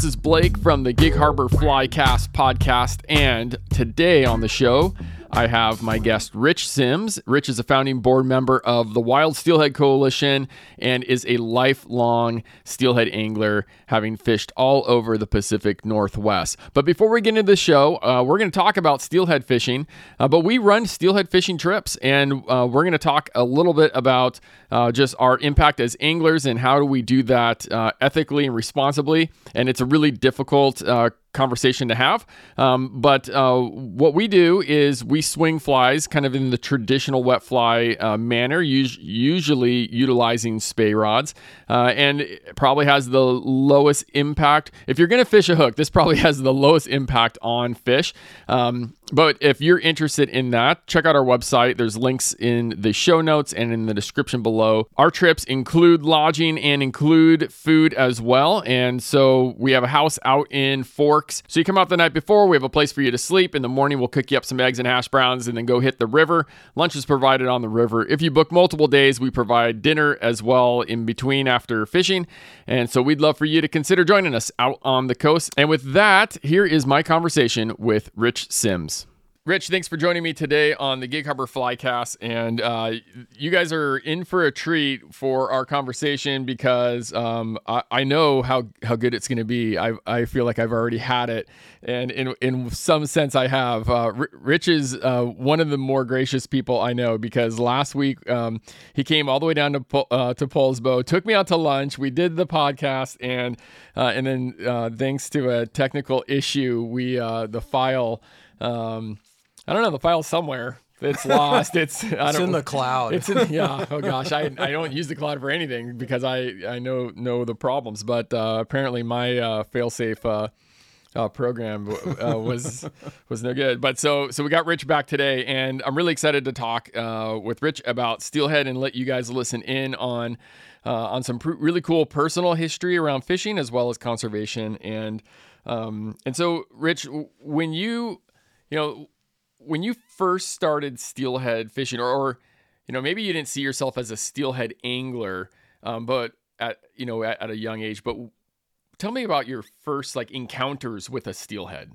this is Blake from the Gig Harbor Flycast podcast, and today on the show, I have my guest Rich Simms. Rich is a founding board member of the Wild Steelhead Coalition and is a lifelong steelhead angler, having fished all over the Pacific Northwest. But before we get into the show, uh, we're going to talk about steelhead fishing. Uh, but we run steelhead fishing trips, and uh, we're going to talk a little bit about uh, just our impact as anglers and how do we do that uh, ethically and responsibly. And it's a really difficult uh, conversation to have. Um, but uh, what we do is we swing flies kind of in the traditional wet fly uh, manner, us- usually utilizing Spey rods, uh, and probably has the lowest impact. If you're going to fish a hook, this probably has the lowest impact on fish. Um, but if you're interested in that, check out our website. There's links in the show notes and in the description below. Our trips include lodging and include food as well. And so we have a house out in Forks. So you come out the night before, we have a place for you to sleep. In the morning, we'll cook you up some eggs and hash browns and then go hit the river. Lunch is provided on the river. If you book multiple days, we provide dinner as well in between after fishing. And so we'd love for you to consider joining us out on the coast. And with that, here is my conversation with Rich Simms. Rich, thanks for joining me today on the Gig Harbor Flycast. And uh, you guys are in for a treat for our conversation because um, I, I, know how, how good it's going to be. I, I feel like I've already had it. And in, in some sense, I have. Uh, Rich is uh, one of the more gracious people I know because last week um, he came all the way down to, uh, to Poulsbo, took me out to lunch. We did the podcast. And, uh, and then uh, thanks to a technical issue, we the file. Um, I don't know the file somewhere. It's lost. It's I don't, in the cloud. It's in, yeah. Oh gosh, I, I don't use the cloud for anything because I I know know the problems. But uh, apparently my uh, failsafe uh, uh, program uh, was was no good. But so so we got Rich back today, and I'm really excited to talk uh, with Rich about Steelhead and let you guys listen in on uh, on some pr- really cool personal history around fishing as well as conservation. And um, and so Rich, when you you know when you first started steelhead fishing, or, or, you know, maybe you didn't see yourself as a steelhead angler, um, but at you know at, at a young age. But tell me about your first like encounters with a steelhead.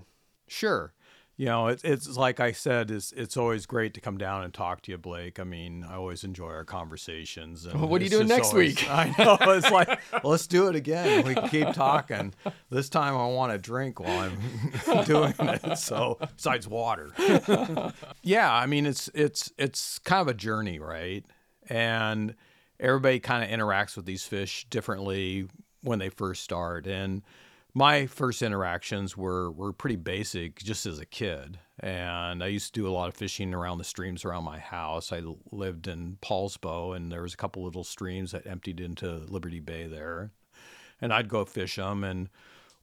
Sure you know, it, it's like I said, it's it's always great to come down and talk to you, Blake. I mean, I always enjoy our conversations. And well, what are you doing next always, week? I know it's like, let's do it again. We can keep talking. This time, I want a drink while I'm doing it. So, besides water, yeah. I mean, it's it's it's kind of a journey, right? And everybody kind of interacts with these fish differently when they first start, and my first interactions were were pretty basic just as a kid. And i used to do a lot of fishing around the streams around my house. I lived in poulsbo and there was a couple little streams that emptied into liberty bay there. And i'd go fish them and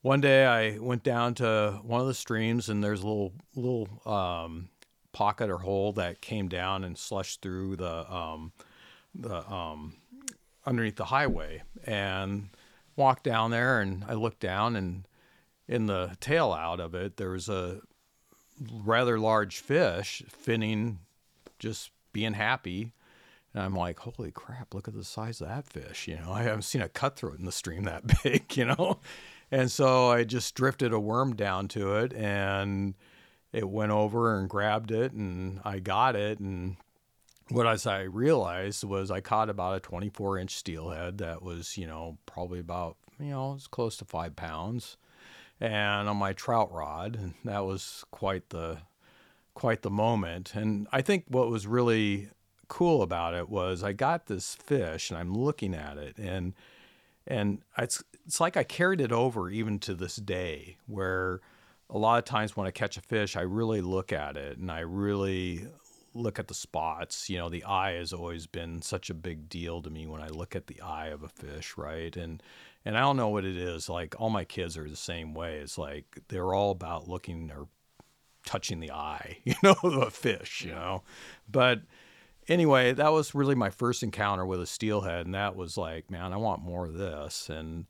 one day i went down to one of the streams and there's a little little um, pocket or hole that came down and slushed through the um, the um, underneath the highway. And walked down there and I looked down and in the tail out of it there was a rather large fish finning just being happy and I'm like, holy crap, look at the size of that fish. You know, I haven't seen a cutthroat in the stream that big, you know? And so I just drifted a worm down to it and it went over and grabbed it and I got it. And what as I realized was I caught about a 24 inch steelhead that was, you know, probably about, you know, it's close to five pounds, and on my trout rod, and that was quite the, quite the moment. And I think what was really cool about it was I got this fish and I'm looking at it and, and it's it's like I carried it over even to this day where a lot of times when I catch a fish, I really look at it and I really look at the spots. You know, the eye has always been such a big deal to me when I look at the eye of a fish, right? And and I don't know what it is. Like all my kids are the same way. It's like they're all about looking or touching the eye, you know, of a fish, you know. But anyway, that was really my first encounter with a steelhead, and that was like, man, I want more of this. And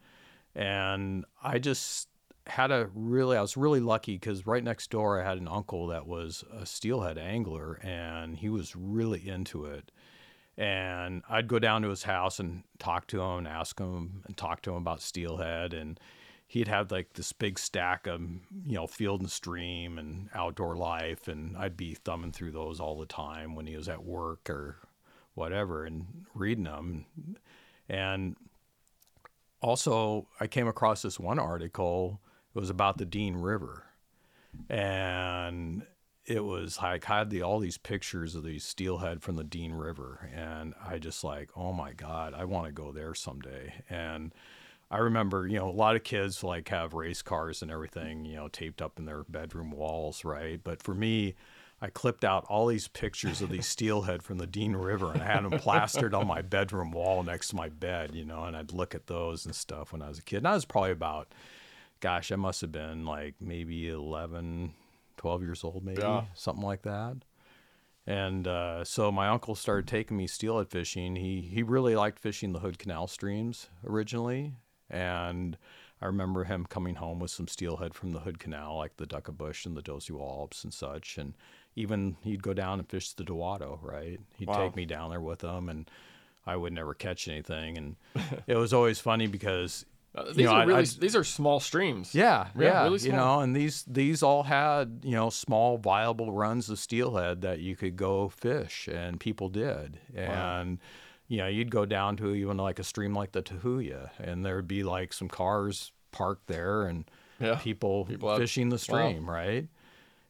and I just had a really, I was really lucky because right next door I had an uncle that was a steelhead angler and he was really into it. And I'd go down to his house and talk to him, and ask him, and talk to him about steelhead. And he'd have like this big stack of you know field and stream and outdoor life and i'd be thumbing through those all the time when he was at work or whatever and reading them and also i came across this one article it was about the dean river and it was like I had the all these pictures of these steelhead from the dean river and i just like oh my god i want to go there someday and I remember, you know, a lot of kids like have race cars and everything, you know, taped up in their bedroom walls, right? But for me, I clipped out all these pictures of these steelhead from the Dean River and I had them plastered on my bedroom wall next to my bed, you know, and I'd look at those and stuff when I was a kid. And I was probably about, gosh, I must have been like maybe 11, 12 years old, maybe yeah. something like that. And uh, so my uncle started taking me steelhead fishing. He he really liked fishing the Hood Canal streams originally, and I remember him coming home with some steelhead from the Hood Canal, like the Duckabush and the Dosewallips and such. And even he'd go down and fish the Dewatto, right? He'd wow. take me down there with him, and I would never catch anything. And it was always funny because uh, these you know, are really I, these are small streams. Yeah, yeah, yeah really you know, and these these all had you know small viable runs of steelhead that you could go fish, and people did, wow. and you know, you'd go down to even like a stream like the Tahuya, and there'd be like some cars parked there and yeah. people, people fishing the stream, wow. right?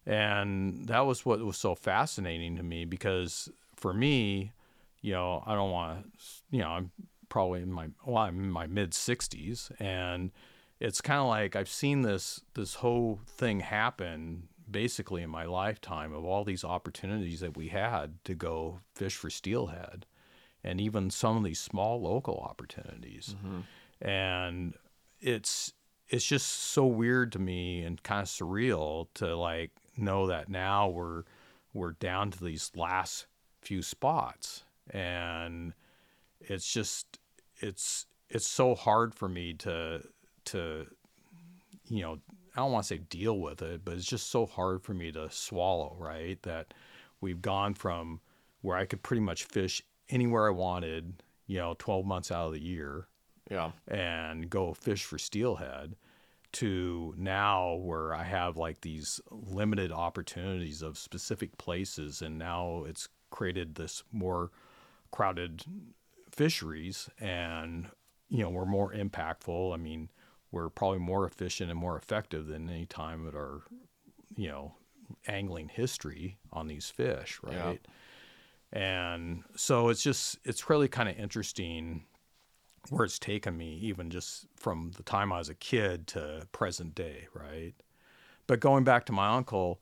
And that was what was so fascinating to me because for me, you know, I don't want to, you know, I'm probably in my well, I'm in my mid 60s, and it's kind of like I've seen this this whole thing happen basically in my lifetime of all these opportunities that we had to go fish for steelhead and even some of these small local opportunities. Mm-hmm. And it's it's just so weird to me and kind of surreal to like know that now we're we're down to these last few spots and it's just it's it's so hard for me to to you know I don't want to say deal with it, but it's just so hard for me to swallow, right? That we've gone from where I could pretty much fish anywhere I wanted, you know, 12 months out of the year. Yeah. And go fish for steelhead to now where I have like these limited opportunities of specific places and now it's created this more crowded fisheries and you know we're more impactful. I mean we're probably more efficient and more effective than any time at our you know angling history on these fish right? Yeah and so it's just it's really kind of interesting where it's taken me even just from the time i was a kid to present day right? But going back to my uncle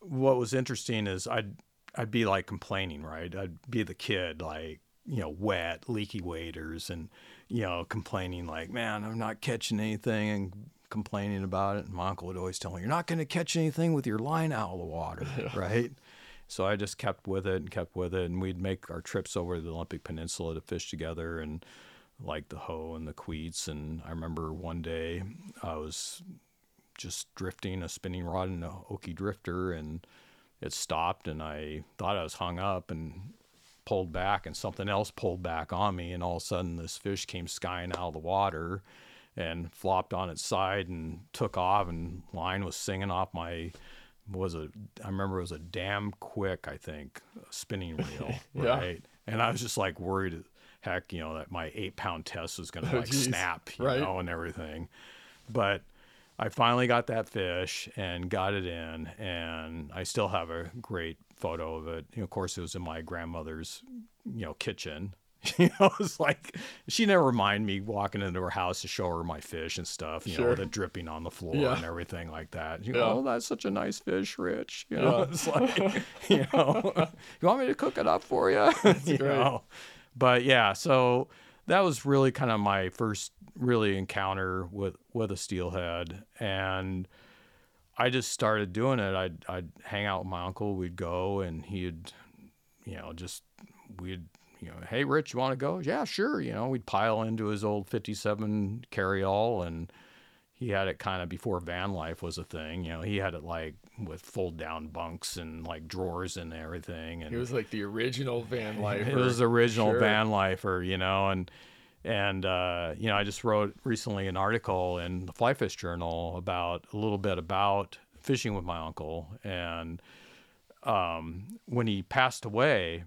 what was interesting is i'd i'd be like complaining right? I'd be the kid like you know wet leaky waders and you know complaining like man i'm not catching anything and complaining about it. And my uncle would always tell me you're not going to catch anything with your line out of the water right? So I just kept with it and kept with it, and we'd make our trips over to the Olympic Peninsula to fish together, and like the Hoh and the queets. And I remember one day I was just drifting a spinning rod in a Okie drifter, and it stopped, and I thought I was hung up, and pulled back, and something else pulled back on me, and all of a sudden this fish came skying out of the water and flopped on its side and took off, and line was singing off my was a I remember it was a damn quick I think spinning reel yeah. right and I was just like worried heck you know that my eight pound test was gonna oh, like snap you right. know and everything but I finally got that fish and got it in and I still have a great photo of it you know, of course it was in my grandmother's you know kitchen you know, it's like she never mind me walking into her house to show her my fish and stuff, you sure. know, the dripping on the floor yeah. and everything like that. You yeah. know, oh, that's such a nice fish, Rich. You know, yeah. it's like, you know, you want me to cook it up for you? you great. know, but yeah, so that was really kind of my first really encounter with with a steelhead, and I just started doing it. I'd I'd hang out with my uncle. We'd go, and he'd, you know, just we'd you know, hey, Rich, you want to go? Yeah, sure. You know, we'd pile into his old 57 carryall and he had it kind of before van life was a thing. You know, he had it like with fold down bunks and like drawers and everything. And it was like the original van lifer. It was the original sure. van lifer, you know, and And uh, you know, I just wrote recently an article in the Flyfish Journal about a little bit about fishing with my uncle, and um, when he passed away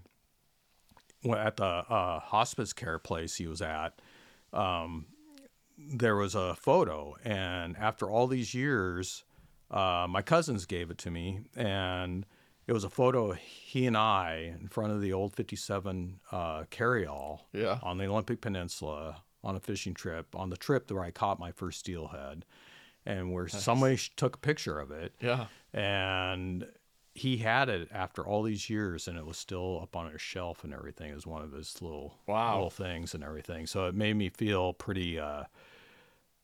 at the uh, hospice care place he was at, um, there was a photo, and after all these years, uh, my cousins gave it to me, and it was a photo of he and I in front of the old 57 uh, carryall Yeah. on the Olympic Peninsula on a fishing trip, on the trip where I caught my first steelhead, and where somebody took a picture of it, Yeah. and he had it after all these years, and it was still up on his shelf and everything as one of his little Wow. little things and everything. So it made me feel pretty. Uh,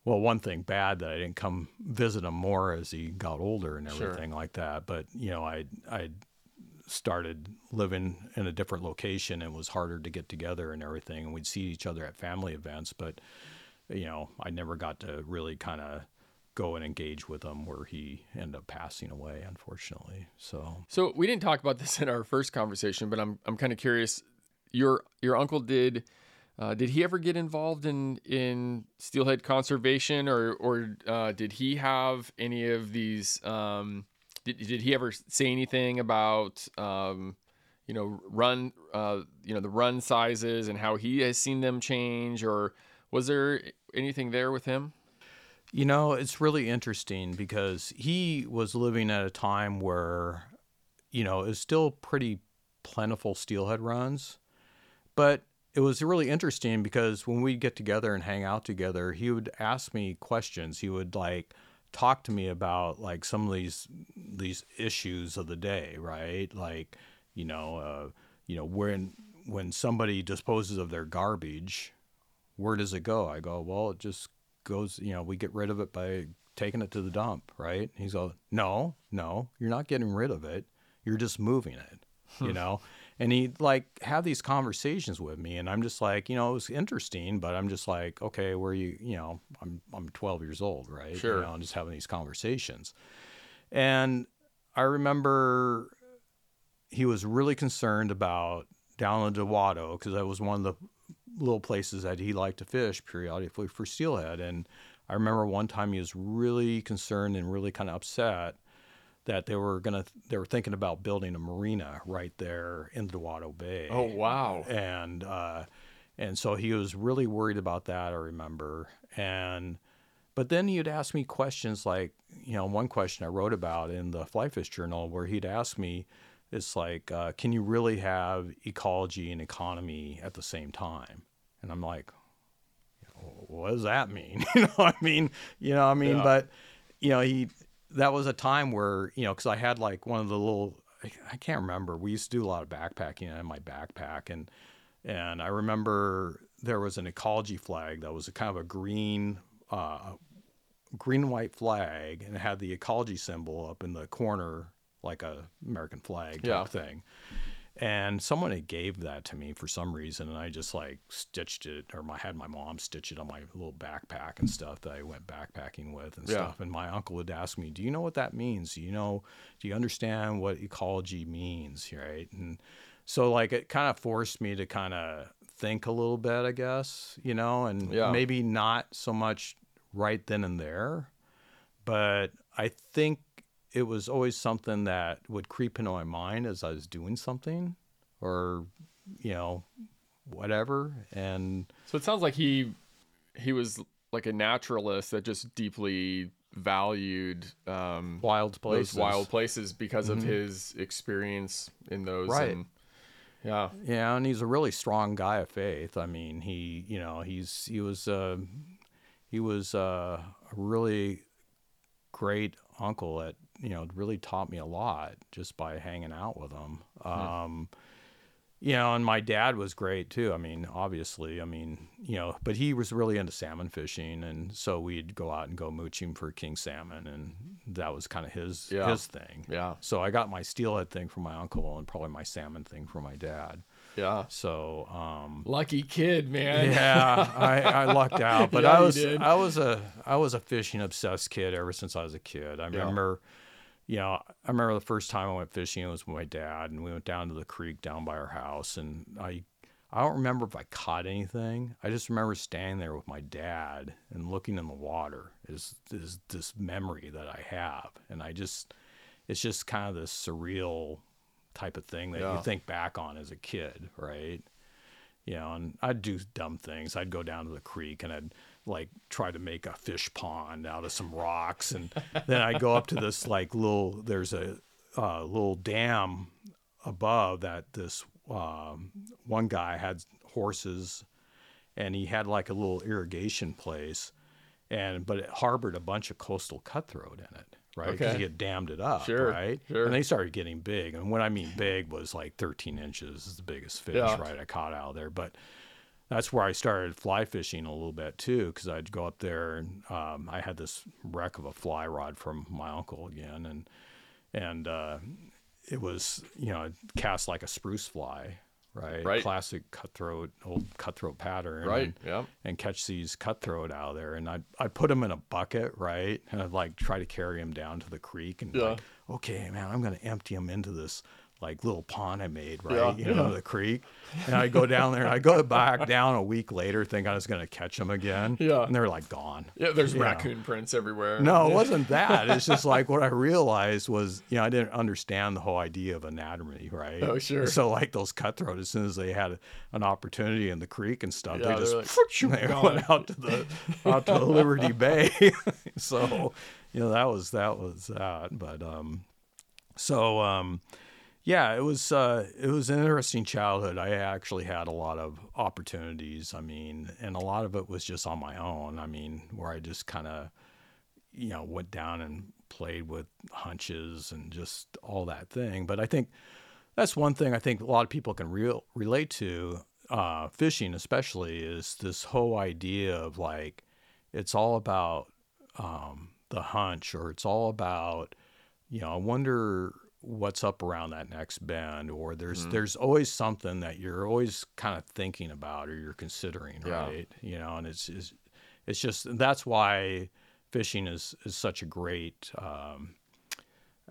well, one thing bad that I didn't come visit him more as he got older and Sure. everything like that. But you know, I I started living in a different location and it was harder to get together and everything, and we'd see each other at family events. But you know, I never got to really kind of go and engage with him where he ended up passing away, unfortunately. So So we didn't talk about this in our first conversation, but I'm I'm kind of curious. Your your uncle did. Uh, did he ever get involved in in steelhead conservation, or or uh, did he have any of these? Um, did did he ever say anything about um, you know run uh, you know the run sizes and how he has seen them change, or was there anything there with him? You know, it's really interesting because he was living at a time where, you know, it was still pretty plentiful steelhead runs. But it was really interesting because when we'd get together and hang out together, he would ask me questions. He would like talk to me about like some of these these issues of the day, right? Like, you know, uh, you know, when when somebody disposes of their garbage, where does it go? I go, well, it just goes, you know, we get rid of it by taking it to the dump, right? He's all, no, no, you're not getting rid of it. You're just moving it, you know? And he'd like have these conversations with me. And I'm just like, you know, it was interesting, but I'm just like, okay, where you, you know, I'm, I'm 12 years old, right? Sure. You know, and just having these conversations. And I remember he was really concerned about down in Dewatto because that was one of the little places that he liked to fish periodically for steelhead. And I remember one time he was really concerned and really kind of upset that they were gonna they were thinking about building a marina right there in Dewatto Bay. Oh wow! And uh, and so he was really worried about that. I remember and. But then he'd ask me questions like, you know, one question I wrote about in the Flyfish Journal where he'd ask me, it's like, uh, can you really have ecology and economy at the same time? And I'm like, what does that mean? you know, I mean, you know, I mean, Yeah. but you know, he that was a time where you know, because I had like one of the little, I, can't remember. We used to do a lot of backpacking in my backpack, and and I remember there was an ecology flag that was a kind of a green. Uh, green white flag and it had the ecology symbol up in the corner like a American flag type Yeah. thing. And someone had gave that to me for some reason, and I just like stitched it, or my had my mom stitch it on my little backpack and stuff that I went backpacking with and Yeah. stuff. And my uncle would ask me, "Do you know what that means? Do you know? Do you understand what ecology means?" Right? And so like it kind of forced me to kind of think a little bit, I guess, you know, and Yeah. maybe not so much right then and there, but I think it was always something that would creep into my mind as I was doing something or, you know, whatever. And So it sounds like he he was like a naturalist that just deeply valued um, wild places. wild places because of his experience in those. Right. And, yeah. Yeah, and he's a really strong guy of faith. I mean, he, you know, he's he was uh, he was uh, a really great uncle that you know really taught me a lot just by hanging out with him. Um, you know, and my dad was great too. I mean, obviously, I mean, you know, but he was really into salmon fishing, and so we'd go out and go mooching for king salmon, and that was kind of his Yeah. his thing. Yeah. So I got my steelhead thing from my uncle, and probably my salmon thing from my dad. Yeah. So, um, Lucky kid, man. yeah, I, I lucked out, but Yeah, I was. I was a I was a fishing obsessed kid ever since I was a kid. I Yeah. remember, you know, I remember the first time I went fishing it was with my dad, and we went down to the creek down by our house, and I I don't remember if I caught anything. I just remember standing there with my dad and looking in the water. Is is this memory that I have, and I just, it's just kind of this surreal type of thing that Yeah. you think back on as a kid, right? You know, and I'd do dumb things. I'd go down to the creek and I'd like try to make a fish pond out of some rocks, and then I'd go up to this like little. There's a uh, little dam above that this um, one guy had horses and he had like a little irrigation place and but it harbored a bunch of coastal cutthroat in it right because Okay. he had dammed it up Sure, right sure. and they started getting big and what i mean big was like 13 inches is the biggest fish Yeah. right i caught out of there but that's where I started fly fishing a little bit too, because I'd go up there and um, I had this wreck of a fly rod from my uncle again, and and uh, it was you know cast like a spruce fly, right? Right. Classic cutthroat, old cutthroat pattern, Right. And, Yeah. and catch these cutthroat out of there, and I I put them in a bucket, right? And I'd like try to carry them down to the creek, and Yeah. like, okay, man, I'm gonna empty them into this like little pond I made, right? Yeah, you know, the creek. And I go down there and I go back down a week later, think I was going to catch them again. Yeah. And they're like gone. Yeah. There's Yeah. raccoon prints everywhere. No, it wasn't that. It's just like what I realized was, you know, I didn't understand the whole idea of anadromy, right? Oh, sure. So like those cutthroat, as soon as they had an opportunity in the creek and stuff, Yeah, they just like, they went out to the out to the Liberty Bay. so, you know, that was that was that. But um, so um, yeah, it was uh, it was an interesting childhood. I actually had a lot of opportunities. I mean, and a lot of it was just on my own. I mean, where I just kind of you know went down and played with hunches and just all that thing. But I think that's one thing I think a lot of people can real relate to uh, fishing, especially, is this whole idea of like it's all about um, the hunch, or it's all about you know I wonder what's up around that next bend, or there's there's always something that you're always kind of thinking about or you're considering, Yeah. right? You know, and it's it's, it's just that's why fishing is is such a great um,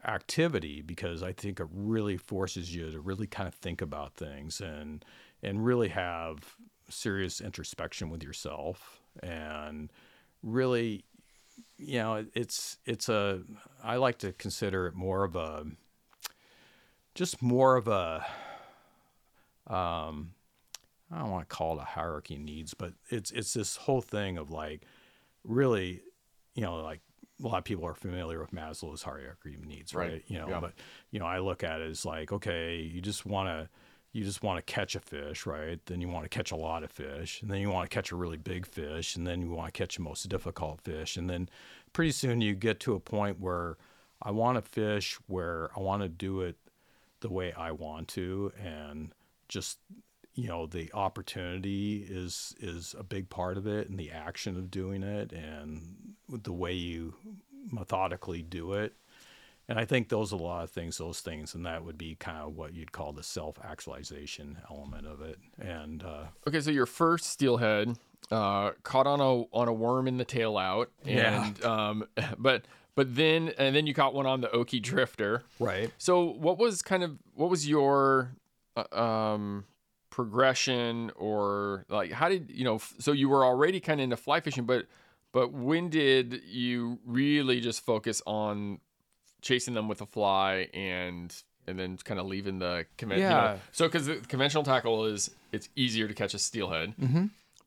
activity because I think it really forces you to really kind of think about things and and really have serious introspection with yourself and really you know it's it's a I like to consider it more of a just more of a um I don't want to call it a hierarchy of needs but it's it's this whole thing of like really you know like a lot of people are familiar with Maslow's hierarchy of needs, Right. right? You know, Yeah. but you know, I look at it as like, okay, you just want to, you just want to catch a fish, right? Then you want to catch a lot of fish, and then you want to catch a really big fish, and then you want to catch the most difficult fish, and then pretty soon you get to a point where I want to fish where I want to do it the way I want to, and just you know the opportunity is is a big part of it and the action of doing it and the way you methodically do it and i think those are a lot of things those things and that would be kind of what you'd call the self-actualization element of it and uh, Okay, so your first steelhead uh, caught on a on a worm in the tail out, Yeah. and um, but but then and then you caught one on the Okie Drifter. right So what was kind of what was your uh, um progression or like how did you know f- so you were already kind of into fly fishing but but when did you really just focus on chasing them with a fly and and then kind of leaving the conventional Yeah. so because the conventional tackle is it's easier to catch a steelhead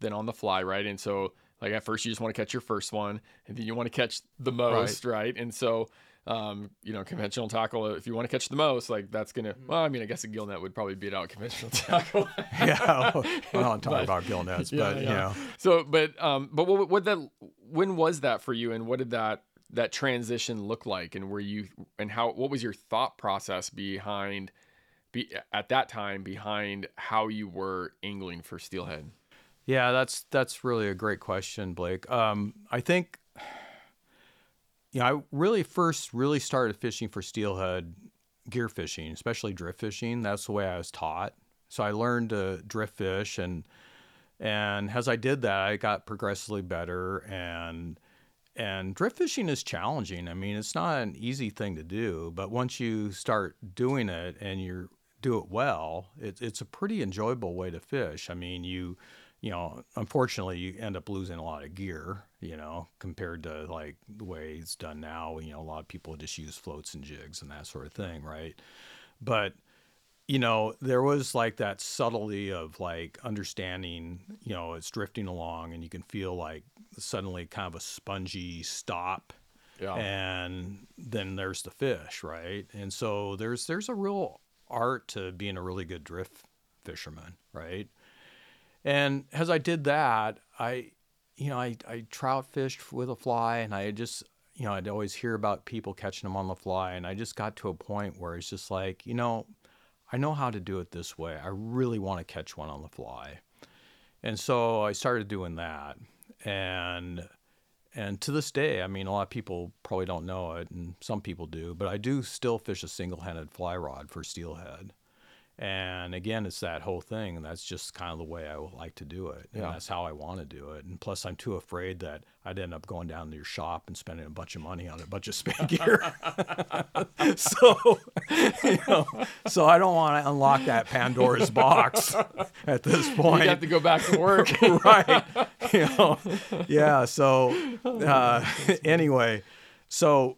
than on the fly right and so like at first you just want to catch your first one and then you want to catch the most right, and so um, you know, conventional tackle. If you want to catch the most, like that's gonna. Well, I mean, I guess a gill net would probably beat out conventional tackle. yeah well, i'm not talking about gill nets Yeah, but yeah. you know So, but um, but what, what that when was that for you, and what did that that transition look like, and were you and how what was your thought process behind be at that time behind how you were angling for steelhead? Yeah, that's that's really a great question, Blake. Um, I think, you know, I really first really started fishing for steelhead gear fishing, especially drift fishing. That's the way I was taught. So I learned to drift fish, and and as I did that, I got progressively better. And and drift fishing is challenging. I mean, it's not an easy thing to do, but once you start doing it and you're do it well, it, it's a pretty enjoyable way to fish. I mean, you you know, unfortunately, you end up losing a lot of gear, you know, compared to like the way it's done now. You know, a lot of people just use floats and jigs and that sort of thing, right? But, you know, there was like that subtlety of like understanding, you know, it's drifting along and you can feel like suddenly kind of a spongy stop. Yeah. And then there's the fish, right? And so there's there's a real art to being a really good drift fisherman, right? And as I did that, I, you know, I, I trout fished with a fly and I just, you know, I'd always hear about people catching them on the fly. And I just got to a point where it's just like, you know, I know how to do it this way. I really want to catch one on the fly. And so I started doing that. And, and to this day, I mean, a lot of people probably don't know it, and some people do, but I do still fish a single handed fly rod for steelhead. And again, it's that whole thing. And that's just kind of the way I like to do it. And Yeah. that's how I want to do it. And plus, I'm too afraid that I'd end up going down to your shop and spending a bunch of money on a bunch of Spey gear. so, you know, so I don't want to unlock that Pandora's box at this point. You have to go back to work. right. You know, yeah. So uh, anyway, so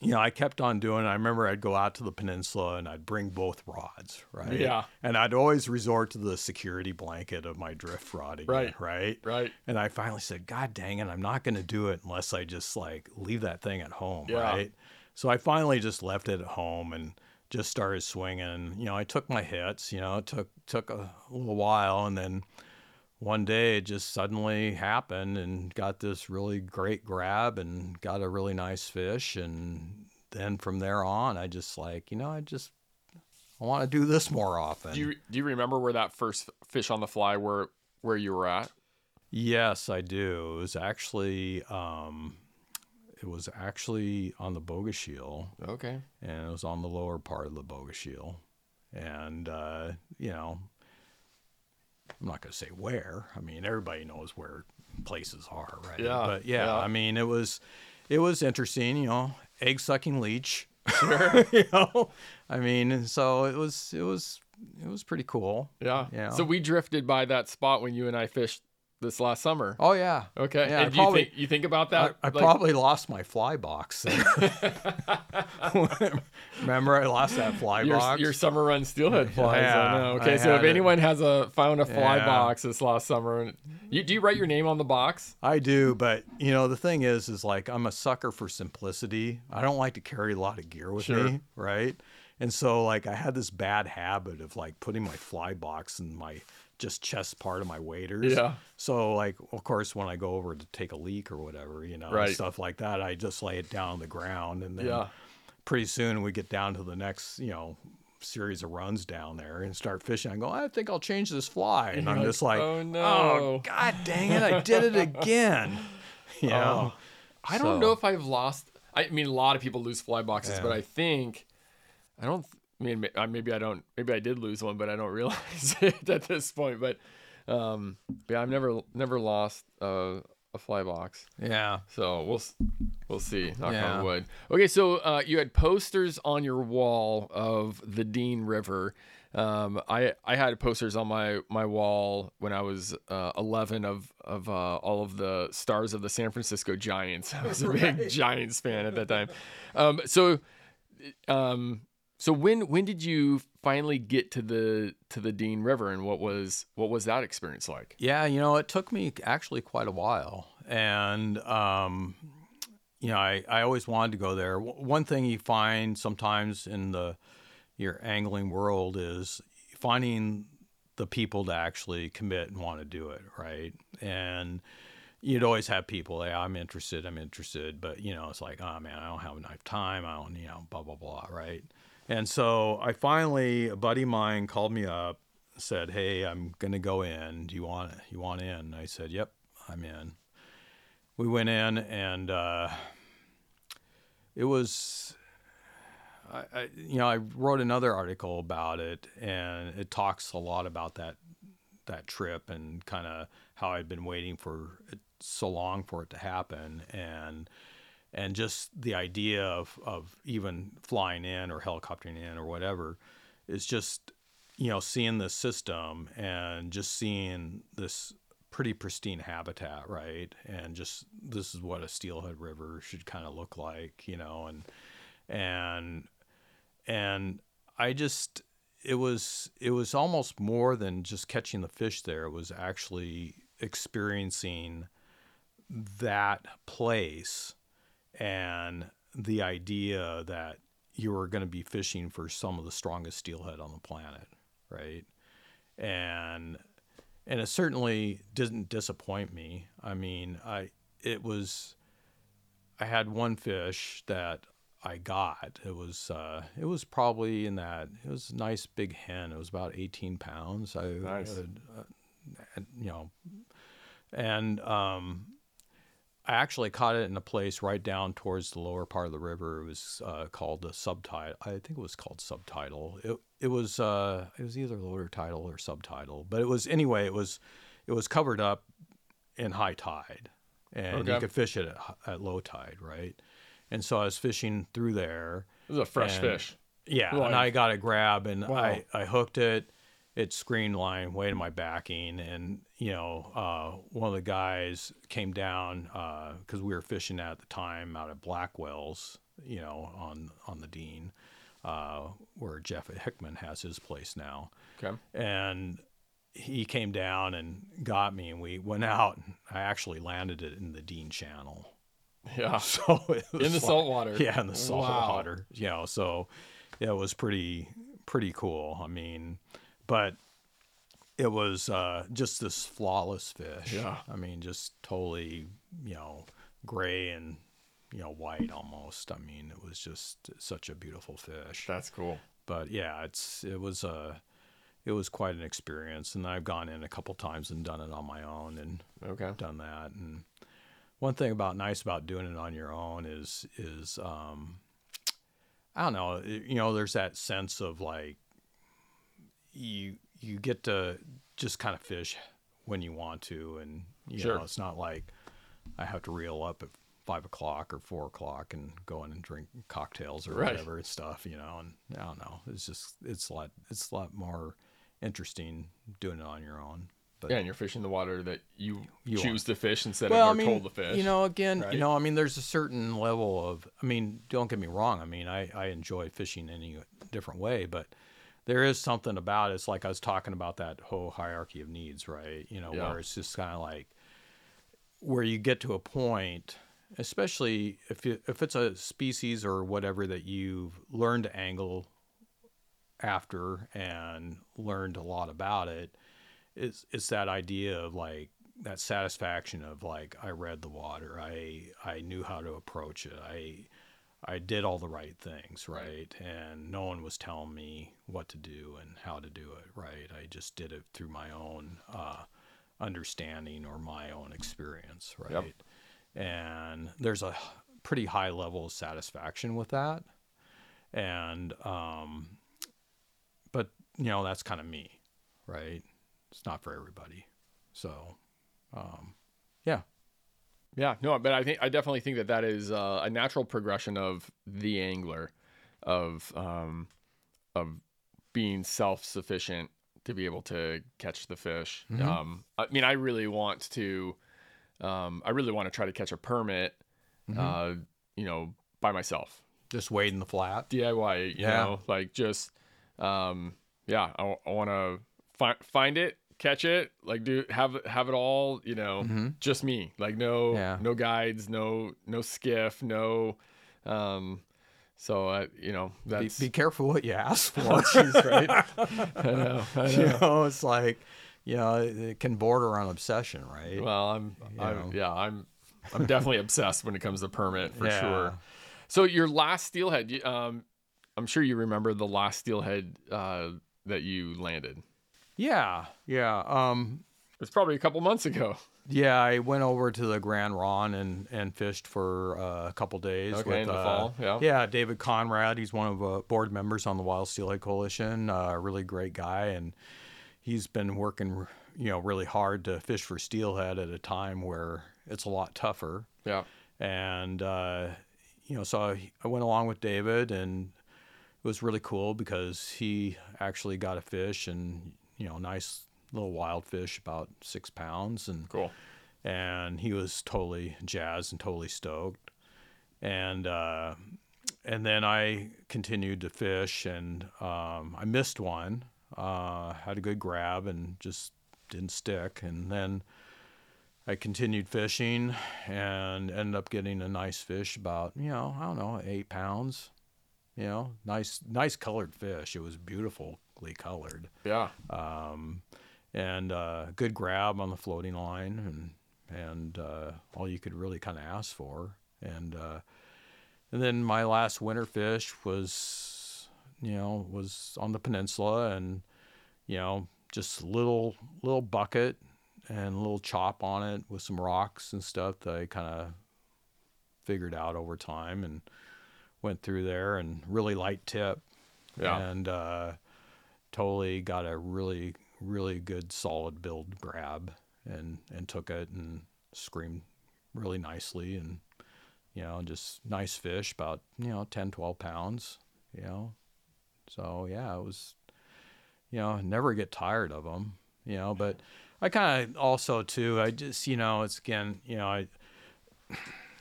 you know, I kept on doing. it. I remember I'd go out to the peninsula and I'd bring both rods, right? Yeah. And I'd always resort to the security blanket of my drift rod again, Right. right? right. And I finally said, God dang it, I'm not going to do it unless I just like leave that thing at home, Yeah. right? So I finally just left it at home and just started swinging. You know, I took my hits. You know, it took took a little while, and then one day it just suddenly happened and got this really great grab and got a really nice fish. And then from there on, I just like, you know, I just I want to do this more often. Do you do you remember where that first fish on the fly where where you were at? Yes, I do. It was actually um, it was actually on the Bogachiel, Okay. and it was on the lower part of the Bogachiel, and uh, you know, I'm not going to say where. I mean, everybody knows where places are, right? Yeah, But yeah, yeah. I mean, it was it was interesting. You know, egg sucking leech. you know, I mean, so it was it was it was pretty cool. Yeah. Yeah. So we drifted by that spot when you and I fished this last summer. Oh yeah. Okay. Yeah, I and do you think you think about that? I Like- probably lost my fly box. Remember, I lost that fly your, box. your summer run steelhead flies. Yeah, I know. I Okay, so if it. anyone has a found a fly Yeah. box this last summer, you do you write your name on the box? I do, but you know the thing is, is like I'm a sucker for simplicity. I don't like to carry a lot of gear with Sure. me, right? And so like I had this bad habit of like putting my fly box in my just chest part of my waders. Yeah. So like of course when I go over to take a leak or whatever, you know, Right. stuff like that, I just lay it down on the ground and then Yeah. pretty soon we get down to the next, you know, series of runs down there and start fishing. I go, I think I'll change this fly. And I'm like, just like, oh, "Oh, no." oh, god dang it, I did it again. You know? Oh. I don't So- know if I've lost. I mean, a lot of people lose fly boxes, but I think I don't. I mean, maybe I don't. Maybe I did lose one, but I don't realize it at this point. But um, yeah, I've never never lost uh, a fly box. Yeah. So we'll we'll see. Knock Yeah. on wood. Okay, so uh, you had posters on your wall of the Dean River. Um, I I had posters on my my wall when I was uh, 11 of of uh, all of the stars of the San Francisco Giants. I was a big Giants fan at that time. Um, so um, so when when did you finally get to the to the Dean River, and what was what was that experience like? Yeah, you know, it took me actually quite a while. And, um, you know, I, I always wanted to go there. W- One thing you find sometimes in the your angling world is finding the people to actually commit and want to do it, right? And you'd always have people, hey, I'm interested, I'm interested, but you know, it's like, oh man, I don't have enough time, I don't, you know, blah blah blah, right? And so I finally, a buddy of mine called me up, said, hey, I'm gonna go in. Do you want you want in? I said, yep, I'm in. We went in, and uh, it was. I, I, you know, I wrote another article about it, and it talks a lot about that that trip and kind of how I'd been waiting for so long for it to happen, and and just the idea of of even flying in or helicoptering in or whatever, is just you know seeing the system and just seeing this pretty pristine habitat, right? And just this is what a steelhead river should kind of look like, you know, and and and I just it was it was almost more than just catching the fish there. It was actually experiencing that place and the idea that you were going to be fishing for some of the strongest steelhead on the planet, right? And and it certainly didn't disappoint me. I mean, I it was I had one fish that I got. It was uh, it was probably in that it was a nice big hen. It was about 18 pounds. I Nice. uh, uh, you know, and um, I actually caught it in a place right down towards the lower part of the river. It was uh, called the subtitle. I think it was called subtitle. It it was uh, it was either lower title or subtitle, but it was anyway. It was it was covered up in high tide, and Okay. you could fish it at, at low tide, right? And so I was fishing through there. It was a fresh And- fish. Yeah, and I got a grab and Wow. I, I hooked it. It screened line way to my backing, and you know, uh, one of the guys came down because we were fishing at the time out of Blackwells, you know, on on the Dean, uh, where Jeff Hickman has his place now Okay. and he came down and got me and we went out and i actually landed it in the dean channel Yeah. so it was In the like- salt water. yeah in the salt Wow. water you know so yeah, it was pretty pretty cool i mean but it was uh, just this flawless fish Yeah. i mean just totally you know gray and you know white almost i mean it was just such a beautiful fish That's cool. but yeah, it's it was a it was quite an experience, and I've gone in a couple times and done it on my own and Okay. done that. And one thing about nice about doing it on your own is is um, I don't know, you know, there's that sense of like you you get to just kind of fish when you want to, and you Sure. know, it's not like I have to reel up at five o'clock or four o'clock and go in and drink cocktails or Right. whatever and stuff, you know. And I don't know, it's just it's a lot it's a lot more interesting doing it on your own. But Yeah, and you're fishing the water that you, You choose to fish instead well, of you're mean, told to fish. you know, again, right? you know, I mean, there's a certain level of, I mean, don't get me wrong. I mean, I, I enjoy fishing any different way, but there is something about it. It's like I was talking about that whole hierarchy of needs, right? You know, Yeah. where it's just kind of like where you get to a point, especially if you, if it's a species or whatever that you've learned to angle after and learned a lot about it it's it's that idea of like that satisfaction of like I read the water. I I knew how to approach it. I I did all the right things, right? And no one was telling me what to do and how to do it, right? I just did it through my own uh, understanding or my own experience, right? And there's a pretty high level of satisfaction with that. And um but you know, that's kind of me, right? It's not for everybody. So, um, yeah, Yeah, no, but I think I definitely think that that is uh, a natural progression of the angler, of um, of being self sufficient to be able to catch the fish. Um, I mean, I really want to, um, I really want to try to catch a permit, uh, you know, by myself, just wade in the flat. DIY. You Yeah. know, like just, um, yeah, I, want to find find it, catch it, like do have have it all. You know, just me. Like no Mm-hmm. Yeah. no guides, no no skiff, no. Um, so uh, you know Be, that's be careful what you ask for. Right. I know. I you know. know, it's like, you know, it, it can border on obsession, right? Well, I'm, I'm yeah, I'm I'm definitely obsessed when it comes to permit for Yeah. sure. So your last steelhead, um, I'm sure you remember the last steelhead uh, that you landed. Yeah, yeah. Um, It was probably a couple months ago. yeah, I went over to the Grande Ronde and, and fished for uh, a couple days. Okay, with, in the uh, fall, yeah. Yeah, David Conrad. He's one of uh, board members on the Wild Steelhead Coalition. Uh, a really great guy, and he's been working, you know, really hard to fish for steelhead at a time where it's a lot tougher. Yeah. and uh, you know, so I, I went along with David, and It was really cool because he actually got a fish and you know nice little wild fish about six pounds and Cool. and he was totally jazzed and totally stoked. And uh, and then I continued to fish and um, I missed one uh, had a good grab and just didn't stick. And then I continued fishing and ended up getting a nice fish about you know I don't know eight pounds you know nice nice colored fish. It was beautifully colored Yeah. um, and uh, good grab on the floating line and and uh, all you could really kind of ask for and uh, and then my last winter fish was you know was on the peninsula and you know just little little bucket and a little chop on it with some rocks and stuff that I kind of figured out over time and went through there and really light tip Yeah. and uh, totally got a really really good solid build grab and and took it and screamed really nicely and you know just nice fish about you know 10 12 pounds you know. So yeah it was you know never get tired of them you know but i kind of also too i just you know it's again you know i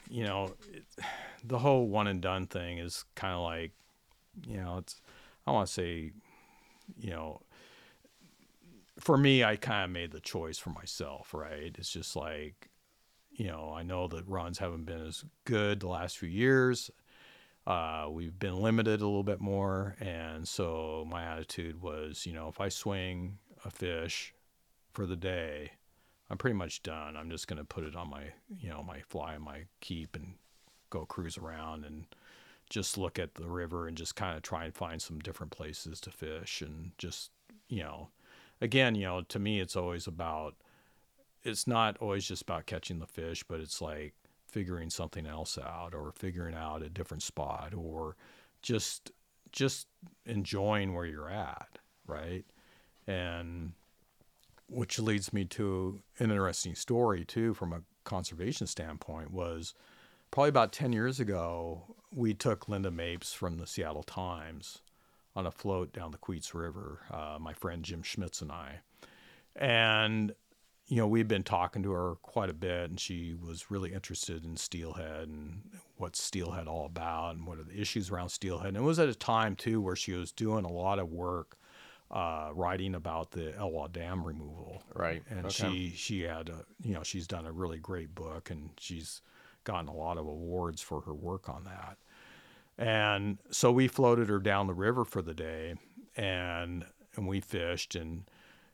you know it, the whole one and done thing is kind of like you know it's i want to say you know for me i kind of made the choice for myself right? It's just like you know i know the runs haven't been as good the last few years. Uh, we've been limited a little bit more and so my attitude was you know if i swing a fish for the day i'm pretty much done. I'm just going to put it on my you know my fly my keep and go cruise around and just look at the river and just kind of try and find some different places to fish and just you know again you know to me it's always about it's not always just about catching the fish but it's like figuring something else out or figuring out a different spot or just just enjoying where you're at right? And which leads me to an interesting story too from a conservation standpoint was probably about 10 years ago we took Lynda mapes from the seattle times on a float down the queets river uh, my friend jim schmitz and i and you know we'd been talking to her quite a bit and she was really interested in steelhead and what's steelhead all about and what are the issues around steelhead and it was at a time too where she was doing a lot of work uh, writing about the Elwha Dam removal. Right. And Okay. she she had a you know she's done a really great book and she's gotten a lot of awards for her work on that. And so we floated her down the river for the day and and we fished and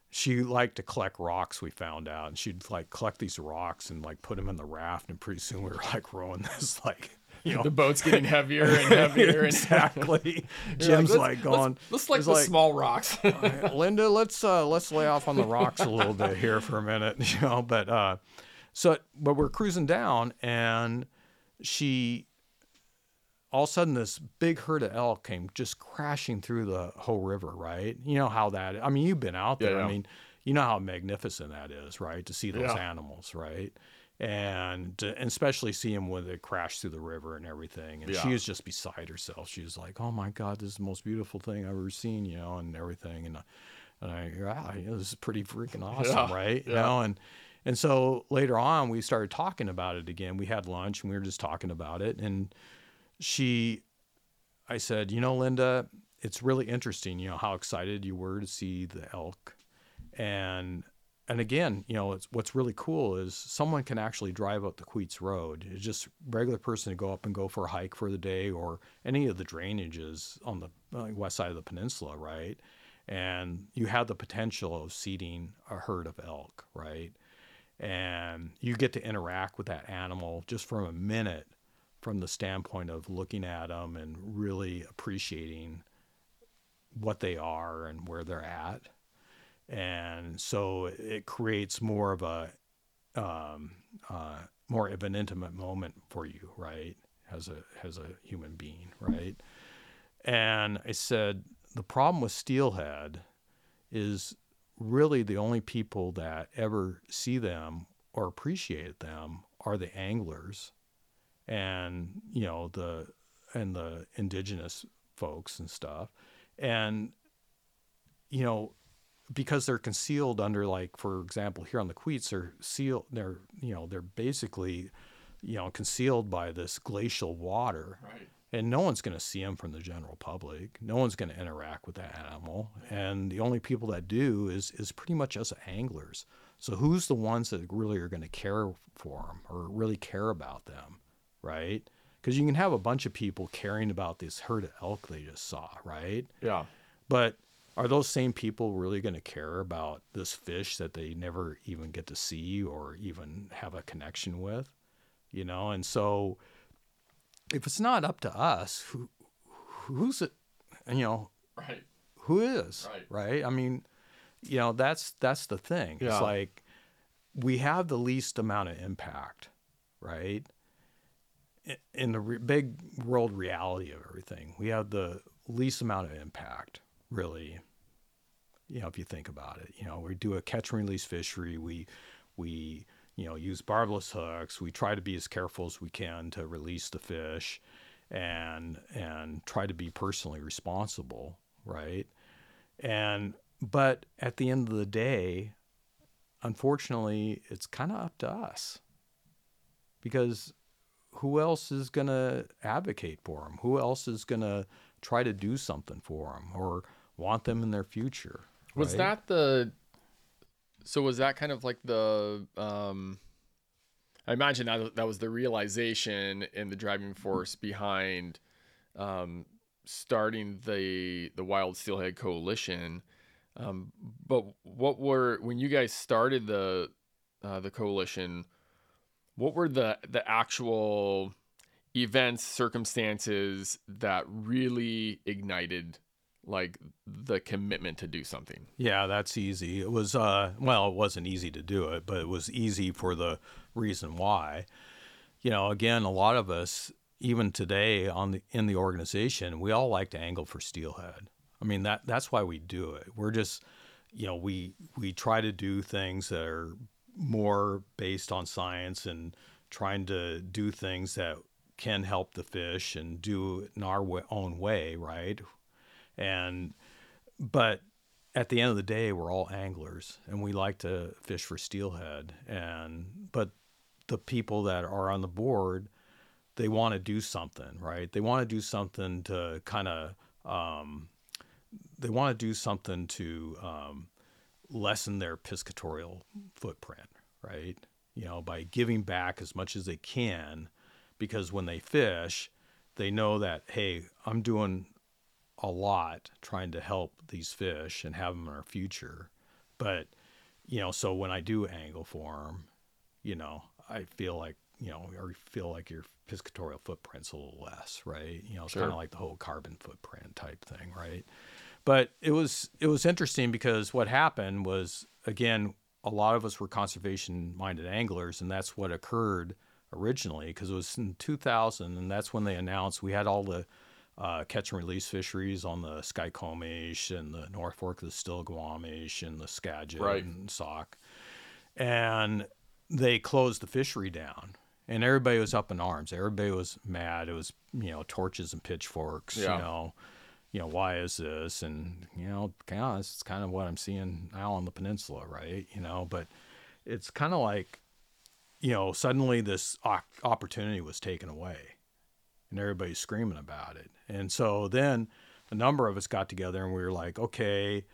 she liked to collect rocks we found out and she'd like collect these rocks and like put them in the raft and pretty soon we were like rowing this like you know The boat's getting heavier and heavier. And exactly You're jim's let's- like, going Let's, let's like the like- small rocks. Lynda, let's uh, let's lay off on the rocks a little bit here for a minute, you know. But uh, so, but we're cruising down, and she, all of a sudden, this big herd of elk came just crashing through the whole river. Right? You know how that? I mean, you've been out there. yeah. I mean, you know how magnificent that is, right? To see those Yeah. animals, right? And, and especially see them when they crash through the river and everything. And she Yeah. was just beside herself. She was like, "Oh my God, this is the most beautiful thing I've ever seen," you know, and everything. And, and I, wow, you know, this is pretty freaking awesome, Yeah, right? You know, and and so later on, we started talking about it again. We had lunch and we were just talking about it. And she, I said, you know, Lynda, it's really interesting, you know, how excited you were to see the elk, and and again, you know, what's really cool is someone can actually drive up the Queets Road. It's just regular person to go up and go for a hike for the day, or any of the drainages on the west side of the peninsula, right? And you have the potential of seeding a herd of elk, right? And you get to interact with that animal just for a minute, from the standpoint of looking at them and really appreciating what they are and where they're at and so it creates more of a um, uh, more of an intimate moment for you, right? As a as a human being, right? And I said the problem with steelhead is really the only people that ever see them or appreciate them are the anglers and you know the and the indigenous folks and stuff, and you know because they're concealed under like for example here on the Queets they're sealed they're you know they're basically you know concealed by this glacial water. Right. and no one's going to see them from the general public. No one's going to interact with that animal. And the only people that do is is pretty much us anglers. So who's the ones that really are going to care for them or really care about them right because you can have a bunch of people caring about this herd of elk they just saw right Yeah. but are those same people really going to care about this fish that they never even get to see or even have a connection with? You know, and so if it's not up to us, who who's it? You know, Right. who is Right. right? I mean, you know, that's that's the thing. Yeah. It's like we have the least amount of impact, right? In the re- big world reality of everything, we have the least amount of impact, really. You know, if you think about it, you know, we do a catch and release fishery. We we you know use barbless hooks. We try to be as careful as we can to release the fish, and and try to be personally responsible, right? And but at the end of the day, unfortunately, it's kind of up to us because who else is going to advocate for them? Who else is going to try to do something for them or want them in their future? Was that the so was that kind of like the um I imagine that that was the realization and the driving force behind um starting the the Wild Steelhead Coalition. Um but what were when you guys started the uh, the coalition what were the the actual events circumstances that really ignited like the commitment to do something Yeah, that's easy. It was uh well, it wasn't easy to do it, but it was easy for the reason why. You know, again, a lot of us even today on the in the organization, we all like to angle for steelhead. I mean, that that's why we do it. We're just you know, we we try to do things that are more based on science and trying to do things that can help the fish and do it in our wa- own way, right? And but at the end of the day, we're all anglers and we like to fish for steelhead. And but the people that are on the board, they want to do something, right? They want to do something to kind of um, they want to do something to um, lessen their piscatorial footprint, right? You know, by giving back as much as they can, because when they fish, they know that hey, I'm doing a lot trying to help these fish and have them in our future. But, you know, so when I do angle for them, you know, I feel like, you know, or feel like your piscatorial footprint's a little less, right? You know, it's Sure. kind of like the whole carbon footprint type thing, right? But it was it was interesting because what happened was again, a lot of us were conservation minded anglers, and that's what occurred originally because it was in 2000, and that's when they announced we had all the uh, catch and release fisheries on the Skykomish and the North Fork of the Stillaguamish and the Skagit Right. and Sauk. And they closed the fishery down. And everybody was up in arms. Everybody was mad. It was, you know, torches and pitchforks, Yeah. you know, you know, why is this? And, you know, kind of, it's kind of what I'm seeing now on the peninsula, right? You know, but it's kind of like, you know, suddenly this opportunity was taken away and everybody's screaming about it. And so then a number of us got together and we were like, okay,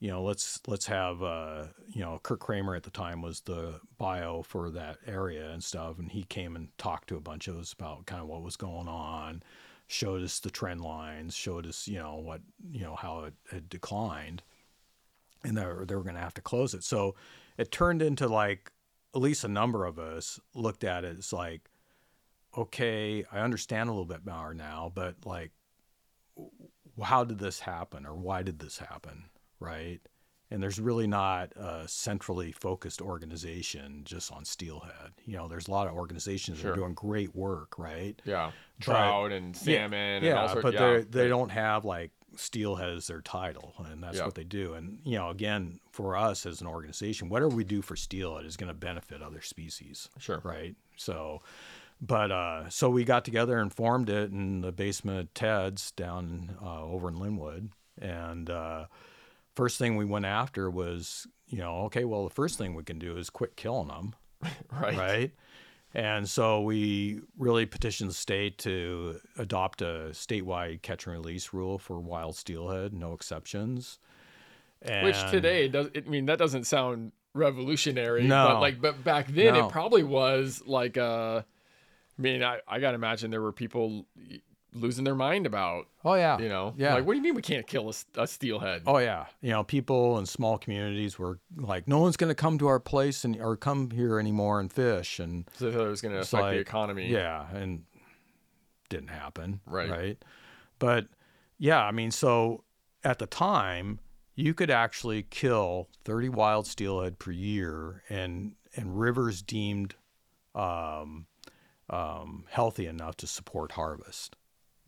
you know, let's let's have uh, you know, Curt Kraemer at the time was the bio for that area and stuff, and he came and talked to a bunch of us about kind of what was going on, showed us the trend lines, showed us, you know, what you know, how it had declined and they were, they were going to have to close it. So it turned into like at least a number of us looked at it as like, okay, I understand a little bit more now, but like, how did this happen or why did this happen? Right. And there's really not a centrally focused organization just on steelhead. You know, there's a lot of organizations that are doing great work, right? Yeah, trout and salmon. Yeah, and all sorts, but yeah. they they don't have like steelhead as their title, and that's Yeah. what they do. And you know, again, for us as an organization, whatever we do for steelhead is going to benefit other species, Sure. right? So, but uh, so we got together and formed it in the basement of Ted's down uh, over in Lynnwood. And uh, first thing we went after was, you know, okay, well, the first thing we can do is quit killing them, Right. right? And so we really petitioned the state to adopt a statewide catch and release rule for wild steelhead, no exceptions. Which today does. I mean, that doesn't sound revolutionary. No. But like, but back then No. it probably was like. Uh, I mean, I I gotta imagine there were people losing their mind about. Oh yeah, You know. yeah. Like, what do you mean we can't kill a steelhead? Oh yeah, you know, people in small communities were like, no one's going to come to our place and or come here anymore and fish, and So it was going to affect the economy. Yeah, and didn't happen. Right. Right. But yeah, I mean, so at the time, you could actually kill 30 wild steelhead per year, and and rivers deemed um, um, healthy enough to support harvest.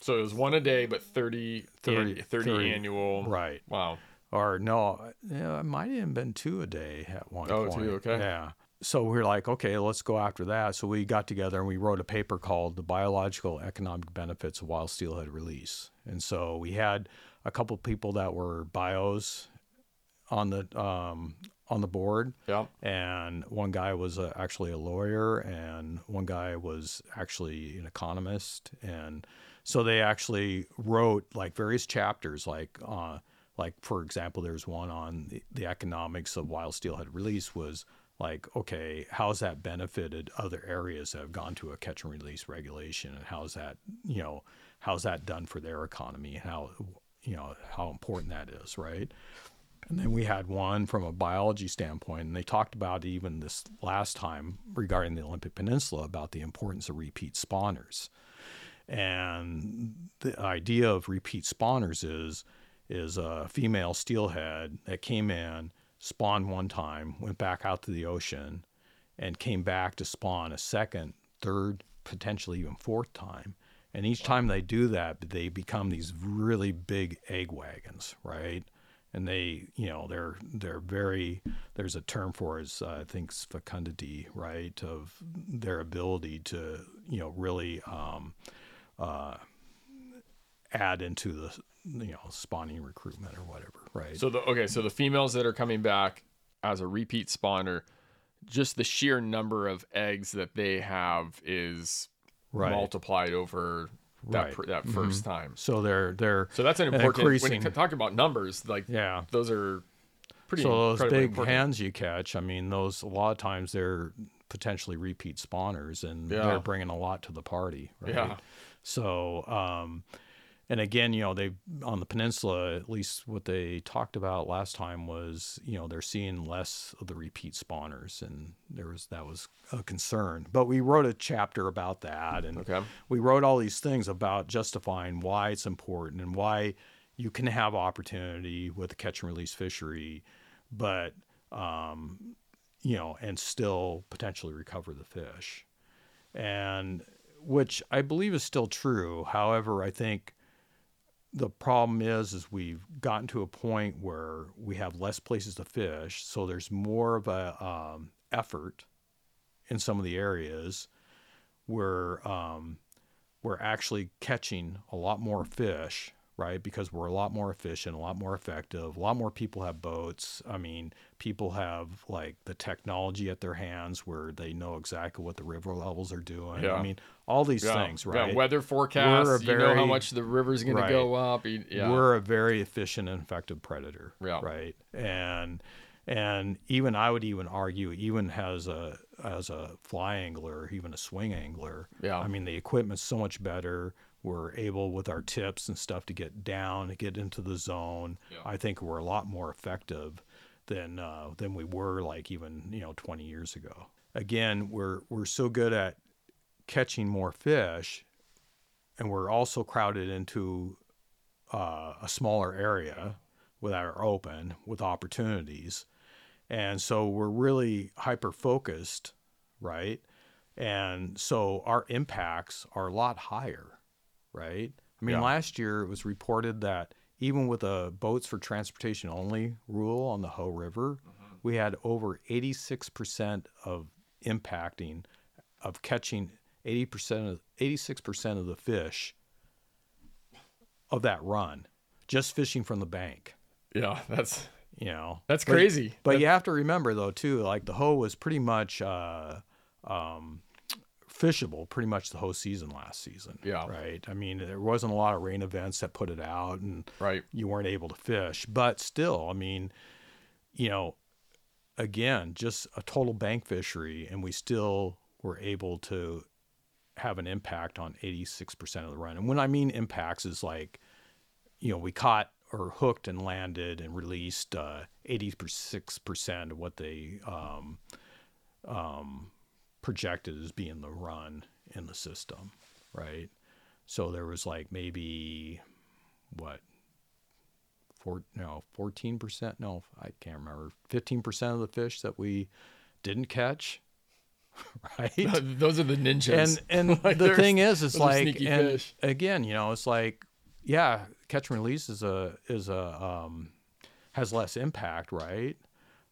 So it was one a day, but 30, 30, 30 30 30 annual. Right. Wow. or no, yeah, it might have been two a day at one Oh, point. two, okay. Yeah. So we are like, okay, let's go after that. So we got together and we wrote a paper called "The Biological Economic Benefits of Wild Steelhead Release." And so we had a couple people that were bios on the um, on the board, Yeah. and one guy was uh actually a lawyer, and one guy was actually an economist, and so they actually wrote like various chapters, like uh, like for example, there's one on the, the economics of wild steelhead release was like, okay, how's that benefited other areas that have gone to a catch and release regulation, and how's that you know how's that done for their economy, how you know how important that is, right? And then we had one from a biology standpoint, and they talked about even this last time regarding the Olympic Peninsula about the importance of repeat spawners. And the idea of repeat spawners is is a female steelhead that came in, spawned one time, went back out to the ocean, and came back to spawn a second, third, potentially even fourth time. And each time they do that, they become these really big egg wagons, right? And they, you know, they're they're very. There's a term for it, uh, I think fecundity, right? Of their ability to, you know, really um, uh, add into the, you know, spawning recruitment or whatever, right? So the okay, so the females that are coming back as a repeat spawner, just the sheer number of eggs that they have is Right. multiplied over that Right. that 1st time. so they're they're So that's an important when increasing- you talk about numbers, like yeah. those are pretty So those big important. hens you catch, I mean, those a lot of times they're potentially repeat spawners, and Yeah. they're bringing a lot to the party. Right? Yeah. So, um, and again, you know, they on the peninsula, at least what they talked about last time was, you know, they're seeing less of the repeat spawners, and there was that was a concern. But we wrote a chapter about that, and Okay. we wrote all these things about justifying why it's important and why you can have opportunity with the catch and release fishery, but um, you know, and still potentially recover the fish, and which I believe is still true. However, I think the problem is is we've gotten to a point where we have less places to fish, so there's more of a um, effort in some of the areas where um, we're actually catching a lot more fish, right? Because we're a lot more efficient, a lot more effective. A lot more people have boats. I mean, people have like the technology at their hands where they know exactly what the river levels are doing. Yeah. I mean, all these Yeah. things, Yeah, right? weather forecasts. A you know how much the river's going to go up. Yeah. We're a very efficient and effective predator. Yeah. Right. And and even I would even argue, even as a as a fly angler, even a swing angler, Yeah. I mean the equipment's so much better. We're able with our tips and stuff to get down, get into the zone. Yeah. I think we're a lot more effective than uh, than we were like even you know 20 years ago. Again, we're we're so good at catching more fish, and we're also crowded into uh, a smaller area with our open with opportunities, and so we're really hyper focused, right? And so our impacts are a lot higher, right? I mean, Yeah. last year it was reported that even with a boats for transportation only rule on the Hoh River, we had over 86% of impacting, of catching 80% of 86% of the fish of that run just fishing from the bank, Yeah, that's you know. that's But- crazy. But you have to remember though too, like the Hoh was pretty much uh, um, fishable pretty much the whole season last season. Yeah. Right. I mean, there wasn't a lot of rain events that put it out, and Right. you weren't able to fish. But still, I mean, you know, again, just a total bank fishery, and we still were able to have an impact on 86% of the run. And when I mean impacts, is like, you know, we caught or hooked and landed and released uh, 86% of what they um, um, projected as being the run in the system, right? So there was like maybe what four no 14% no I can't remember 15% of the fish that we didn't catch right Those are the ninjas. and and Like, the thing is, it's like, and fish. again, you know, it's like, yeah, catch and release is a is a um, has less impact, right?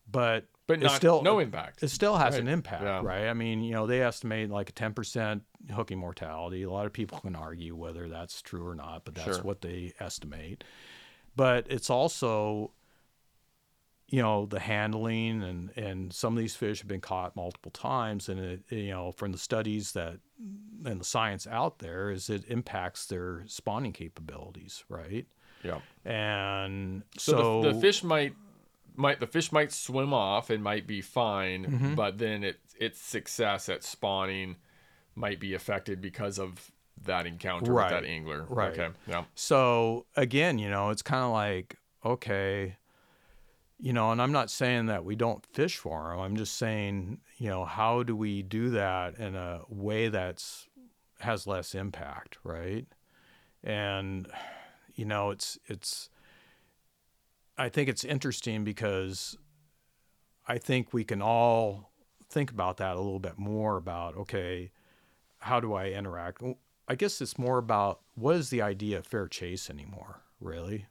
But but not still no impact. It still has Right. an impact, Yeah. right? I mean, you know, they estimate like a ten percent hooking mortality. A lot of people can argue whether that's true or not, but that's Sure. what they estimate. But it's also you know the handling and and some of these fish have been caught multiple times and it you know from the studies that and the science out there is it impacts their spawning capabilities right yeah. and So, so, the, the fish might might the fish might swim off and might be fine, Mm-hmm. but then it its success at spawning might be affected because of that encounter with that angler. Right. Okay. Yeah. so again you know it's kind of like okay you know and i'm not saying that we don't fish for them i'm just saying you know how do we do that in a way that's has less impact right and you know it's it's i think it's interesting because i think we can all think about that a little bit more about okay how do i interact? I guess it's more about what is the idea of fair chase anymore really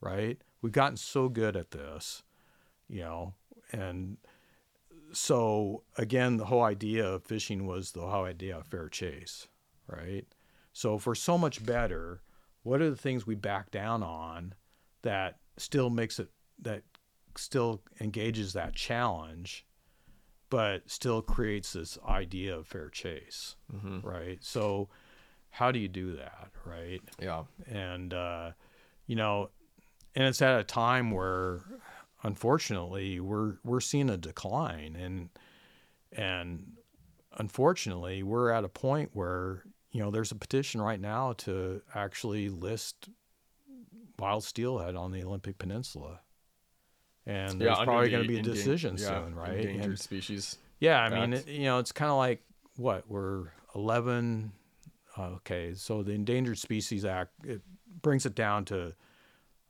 right? We've gotten so good at this you know and so again the whole idea of fishing was the whole idea of fair chase right? So we're so much better what are the things we back down on that still makes it that still engages that challenge but still creates this idea of fair chase right? So how do you do that right? Yeah. and uh, you know, and it's at a time where, unfortunately, we're we're seeing a decline, and and unfortunately, we're at a point where you know there's a petition right now to actually list wild steelhead on the Olympic Peninsula, and there's under probably the going to be a decision yeah, soon, right? Endangered And- species. yeah, I mean, it, you know, it's kind of like what we're 11. Okay, so the Endangered Species Act it brings it down to,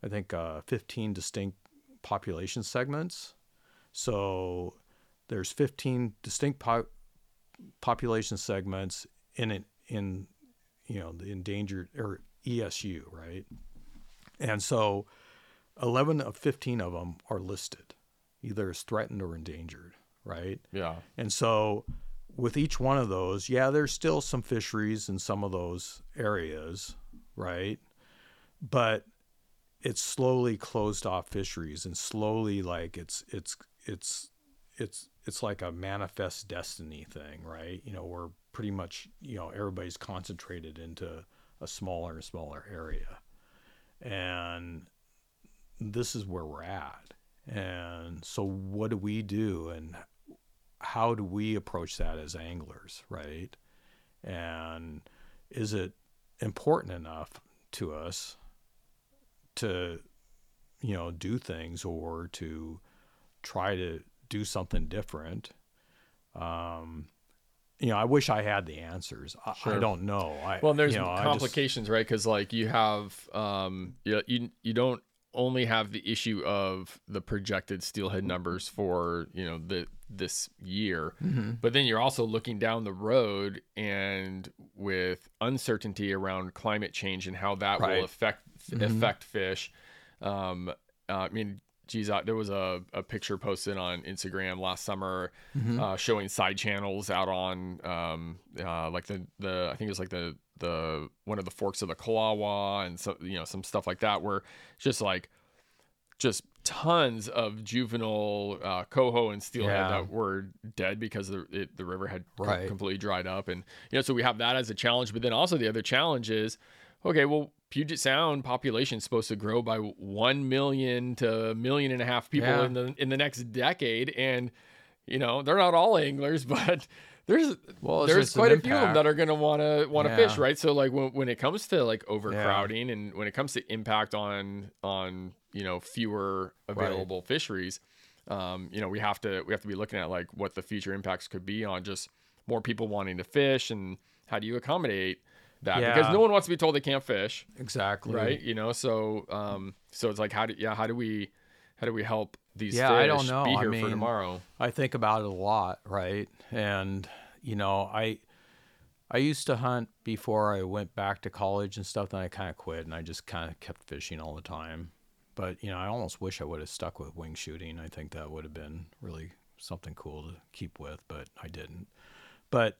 I think, uh, 15 distinct population segments. So there's 15 distinct po- population segments in it in, you know, the endangered or ESU, right? And so 11 of 15 of them are listed, either as threatened or endangered, right? Yeah. And so with each one of those, yeah, there's still some fisheries in some of those areas, right? But it's slowly closed off fisheries and slowly like it's it's it's it's it's like a manifest destiny thing, right? You know, we're pretty much, you know, everybody's concentrated into a smaller and smaller area. And this is where we're at. And so what do we do and how do we approach that as anglers, right? And is it important enough to us to, you know, do things or to try to do something different? Um, you know, I wish I had the answers. I, I don't know. I, Well, there's you know, I just- complications, right? Because like you have, um, you, you you don't only have the issue of the projected steelhead numbers for you know the this year, Mm-hmm. but then you're also looking down the road and with uncertainty around climate change and how that Right. will affect Mhm. affect fish. Um, uh, I mean, geez, there was a, a picture posted on Instagram last summer Mm-hmm. uh, showing side channels out on um, uh, like the the I think it was like the the one of the forks of the Calawah and so you know some stuff like that where just like just tons of juvenile uh, coho and steelhead Yeah. that were dead because the it, the river had Right. completely dried up and you know so we have that as a challenge but then also the other challenge is okay well Puget Sound population is supposed to grow by 1 million to a million and a half people Yeah. in the in the next decade. And you know they're not all anglers but there's Well, there's quite a few of them that are going to want to want to Yeah. fish right? So like when, when it comes to like overcrowding and when it comes to impact on on you know fewer available fisheries um you know we have to we have to be looking at like what the future impacts could be on just more people wanting to fish and how do you accommodate that because no one wants to be told they can't fish Exactly. right you know so um so it's like how do yeah how do we how do we help these Yeah, fish I don't know. be I here for mean, tomorrow I think about it a lot, right? And you know, I I used to hunt before I went back to college and stuff. Then I kind of quit, and I just kind of kept fishing all the time. But you know, I almost wish I would have stuck with wing shooting. I think that would have been really something cool to keep with, but I didn't. But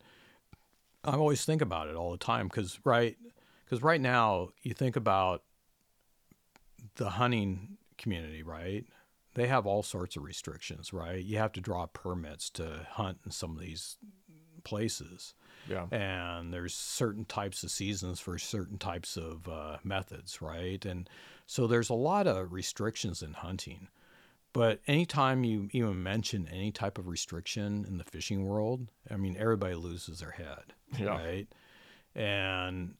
I always think about it all the time because right, because right now you think about the hunting community, right? They have all sorts of restrictions, right? You have to draw permits to hunt in some of these places yeah and there's certain types of seasons for certain types of uh, methods, right? And so there's a lot of restrictions in hunting. But anytime you even mention any type of restriction in the fishing world, I mean, everybody loses their head, Yeah. right? And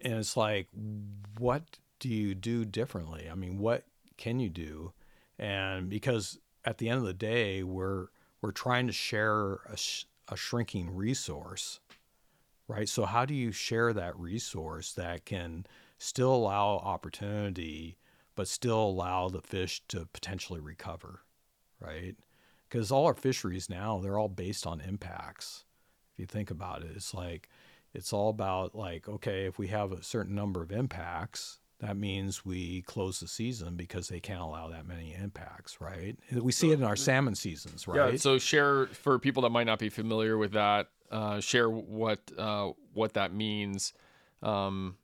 and it's like, what do you do differently? I mean, what can you do? And because at the end of the day, we're we're trying to share a, sh- a shrinking resource, right? So how do you share that resource that can still allow opportunity, but still allow the fish to potentially recover, right? Because all our fisheries now they're all based on impacts. If you think about it, it's like it's all about like okay, if we have a certain number of impacts, that means we close the season because they can't allow that many impacts, right? We see it in our salmon seasons, right? Yeah. So share for people that might not be familiar with that. Uh, share what uh, what that means um,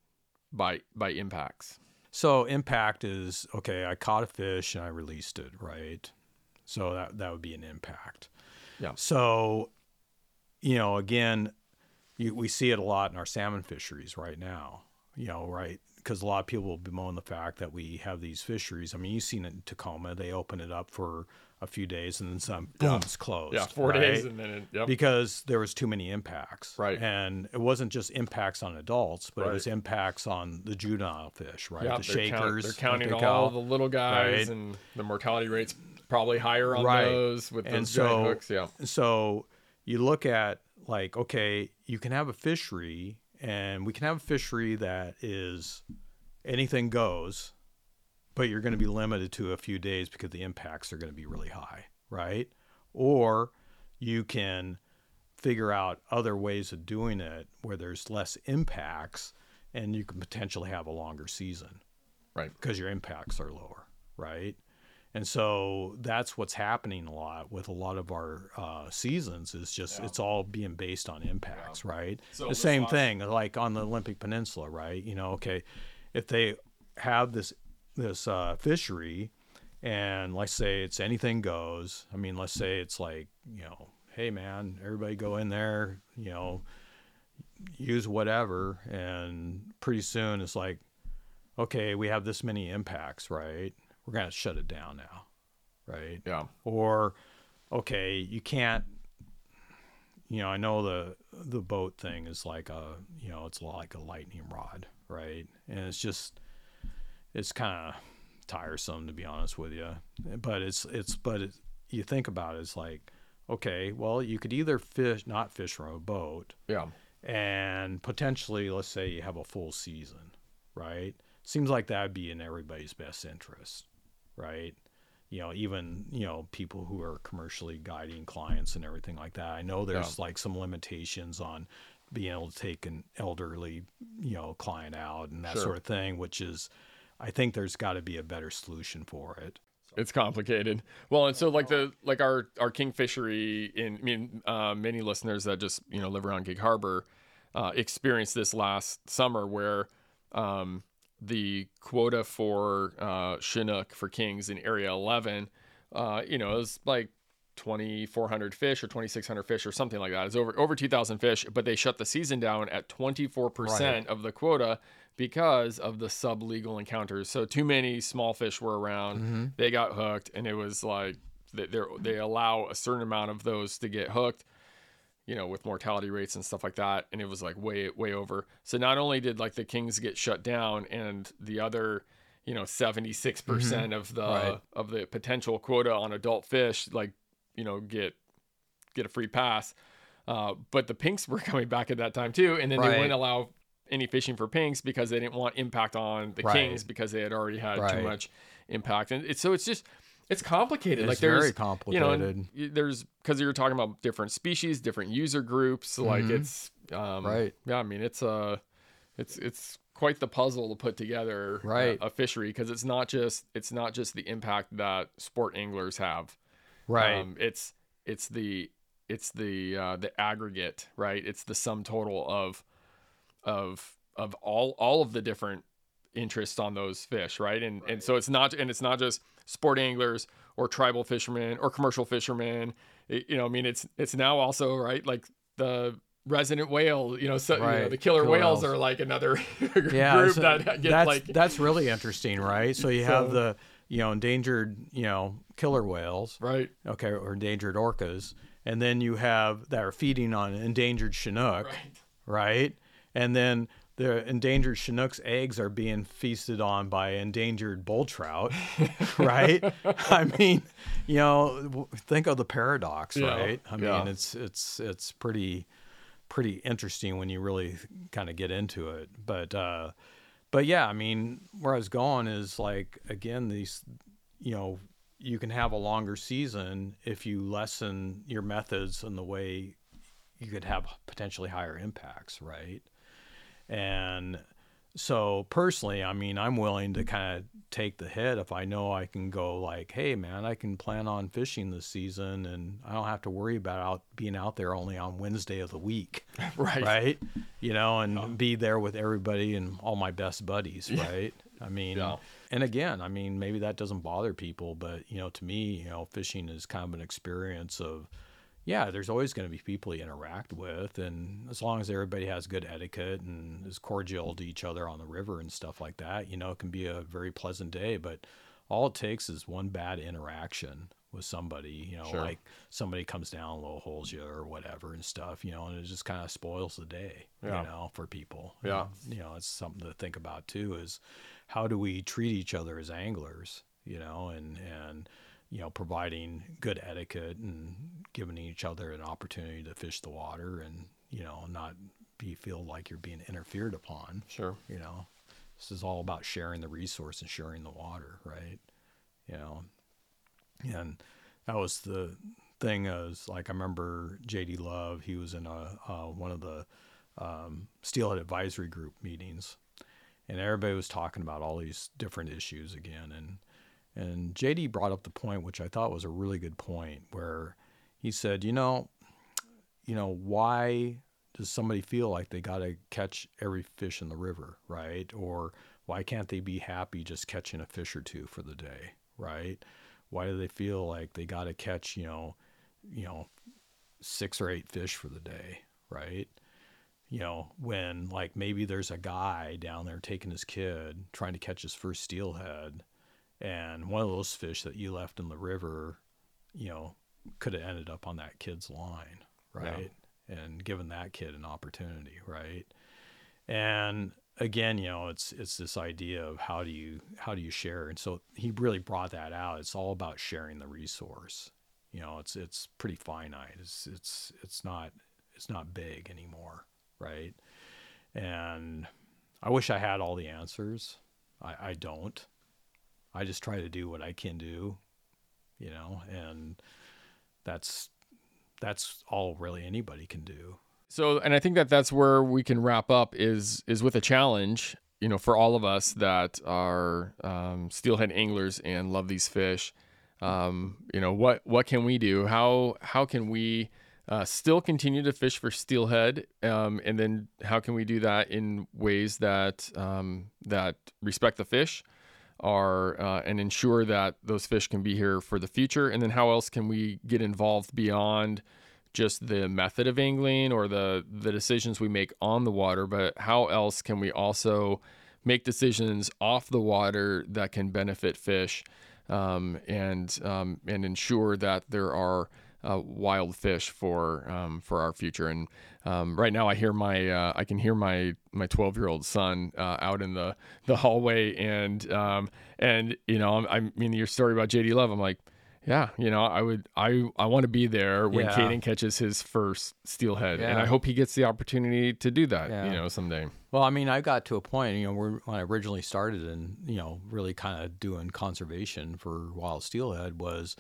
by by impacts. So impact is okay. I caught a fish and I released it, right? So that that would be an impact. Yeah. So, you know, again, you, we see it a lot in our salmon fisheries right now. You know, right? Because a lot of people will bemoan the fact that we have these fisheries. I mean, you've seen it in Tacoma. They open it up for a few days and then some. Boom, it's closed. Yeah, four right? days and then it, yep. because there was too many impacts Right. and it wasn't just impacts on adults but Right. it was impacts on the juvenile fish right yeah, the they're, count- shakers they're counting all call. the little guys, right? and the mortality rates probably higher on Right. those with And those so- hooks. Yeah. so you look at like okay you can have a fishery and we can have a fishery that is anything goes but you're going to be limited to a few days because the impacts are going to be really high right or you can figure out other ways of doing it where there's less impacts and you can potentially have a longer season Right. because your impacts are lower, right? And so that's what's happening a lot with a lot of our uh, seasons is just it's all being based on impacts, right? So the same thing like on the Olympic Peninsula, right? You know, okay, if they have this this uh, fishery and let's say it's anything goes. I mean, let's say it's like you know, hey man, everybody go in there, you know, use whatever, and pretty soon it's like okay, we have this many impacts, right? We're to shut it down now, right? Yeah. Or, okay, you can't, you know, I know the the boat thing is like a, you know, it's like a lightning rod, right? And it's just, it's kind of tiresome to be honest with you, but it's it's but it, you think about it, it's like, okay, well, you could either fish, not fish from a boat, Yeah. and potentially let's say you have a full season right? Seems like that would be in everybody's best interest right? You know even you know people who are commercially guiding clients and everything like that. I know there's like some limitations on being able to take an elderly you know client out and that Sure. sort of thing which is i think there's got to be a better solution for it It's complicated. Well, and so like the like our our king fishery in I mean uh, many listeners that just you know live around Gig Harbor uh, experienced this last summer where um, the quota for uh, Chinook for kings in Area 11, uh, you know, it was like 2,400 fish or 2,600 fish or something like that. It's over over 2,000 fish, but they shut the season down at 24% Right. of the quota because of the sublegal encounters. So too many small fish were around. Mm-hmm. They got hooked, and it was like they they're- allow a certain amount of those to get hooked. You know, with mortality rates and stuff like that, and it was like way way over. So not only did like the kings get shut down, and the other, you know, seventy six percent of the Mm-hmm. Right. of the potential quota on adult fish, like you know, get get a free pass. Uh, but the pinks were coming back at that time too, and then they wouldn't allow any fishing for pinks because they didn't want impact on the Right. kings because they had already had too much impact, and it's so it's just it's complicated. It's like there's very You know, complicated. there's because you're talking about different species, different user groups. Like it's um, Mm-hmm. Right. Yeah, I mean it's uh it's it's quite the puzzle to put together a- Right. a, fishery because it's not just it's not just the impact that sport anglers have. Right. Um, it's it's the it's the uh, the aggregate, right? It's the sum total of of of all all of the different interests on those fish, right? And and so it's not and it's not just sport anglers or tribal fishermen or commercial fishermen. It- you know, I mean, it's it's now also right like the resident whale. You know, so you know, the killer, Killer whales whales. are like another yeah, group so that that's like that's really interesting, right? So you have So- the you know endangered you know killer whales, right, okay, or endangered orcas, and then you have that are feeding on endangered chinook, right, right? And then the endangered chinook's eggs are being feasted on by endangered bull trout, right? I mean, you know, think of the paradox, Yeah, right? I mean, it's it's it's pretty pretty interesting when you really kind of get into it. But uh but yeah, I mean, where I was going is like again these you know, you can have a longer season if you lessen your methods and the way you could have potentially higher impacts, right? And so personally, I mean, I'm willing to kind of take the hit if I know I can go like, hey man, I can plan on fishing this season and I don't have to worry about out, being out there only on Wednesday of the week, right, right? You know, and be there with everybody and all my best buddies, right? I mean, Yeah. and again, I mean, maybe that doesn't bother people, but you know, to me, you know, fishing is kind of an experience of yeah, there's always going to be people you interact with, and as long as everybody has good etiquette and is cordial to each other on the river and stuff like that, you know, it can be a very pleasant day. But all it takes is one bad interaction with somebody, you know, Sure. like somebody comes down, low holes you or whatever and stuff, you know, and it just kind of spoils the day, Yeah. you know, for people. Yeah. And, you know, it's something to think about too. Is how do we treat each other as anglers, you know, and and you know, providing good etiquette and giving each other an opportunity to fish the water and, you know, not be feel like you're being interfered upon, sure, you know. This is all about sharing the resource and sharing the water, right? You know. And that was the thing is like I remember JD Love, he was in a uh, one of the um, Steelhead Advisory Group meetings, and everybody was talking about all these different issues again. And and JD brought up the point, which I thought was a really good point, where he said, you know, you know, why does somebody feel like they got to catch every fish in the river, right? Or why can't they be happy just catching a fish or two for the day, right? Why do they feel like they got to catch, you know, you know, six or eight fish for the day, right? You know, when like maybe there's a guy down there taking his kid trying to catch his first steelhead, and one of those fish that you left in the river, you know, could have ended up on that kid's line, right? And given that kid an opportunity, right? And again, you know, it's it's this idea of how do you how do you share? And so he really brought that out. It's all about sharing the resource. You know, it's it's pretty finite. It's it's it's not it's not big anymore, right? And I wish I had all the answers. I, I don't. I just try to do what I can do, you know, and that's that's all really anybody can do. So, and I think that that's where we can wrap up is is with a challenge. you know, for all of us that are um, steelhead anglers and love these fish, um, you know, what what can we do? How how can we uh, still continue to fish for steelhead, um, and then how can we do that in ways that um, that respect the fish, are uh, and ensure that those fish can be here for the future, and then how else can we get involved beyond just the method of angling or the the decisions we make on the water, but how else can we also make decisions off the water that can benefit fish um, and um, and ensure that there are uh, wild fish for um, for our future. And um, right now, I hear my uh, I can hear my my 12 year old son uh, out in the the hallway, and um, and you know I mean your story about JD Love. I'm like yeah, you know, I would, I, I want to be there when yeah. Caden catches his first steelhead, yeah. and I hope he gets the opportunity to do that, yeah. you know, someday. Well, I mean, I got to a point, you know, where when I originally started and you know, really kind of doing conservation for wild steelhead was,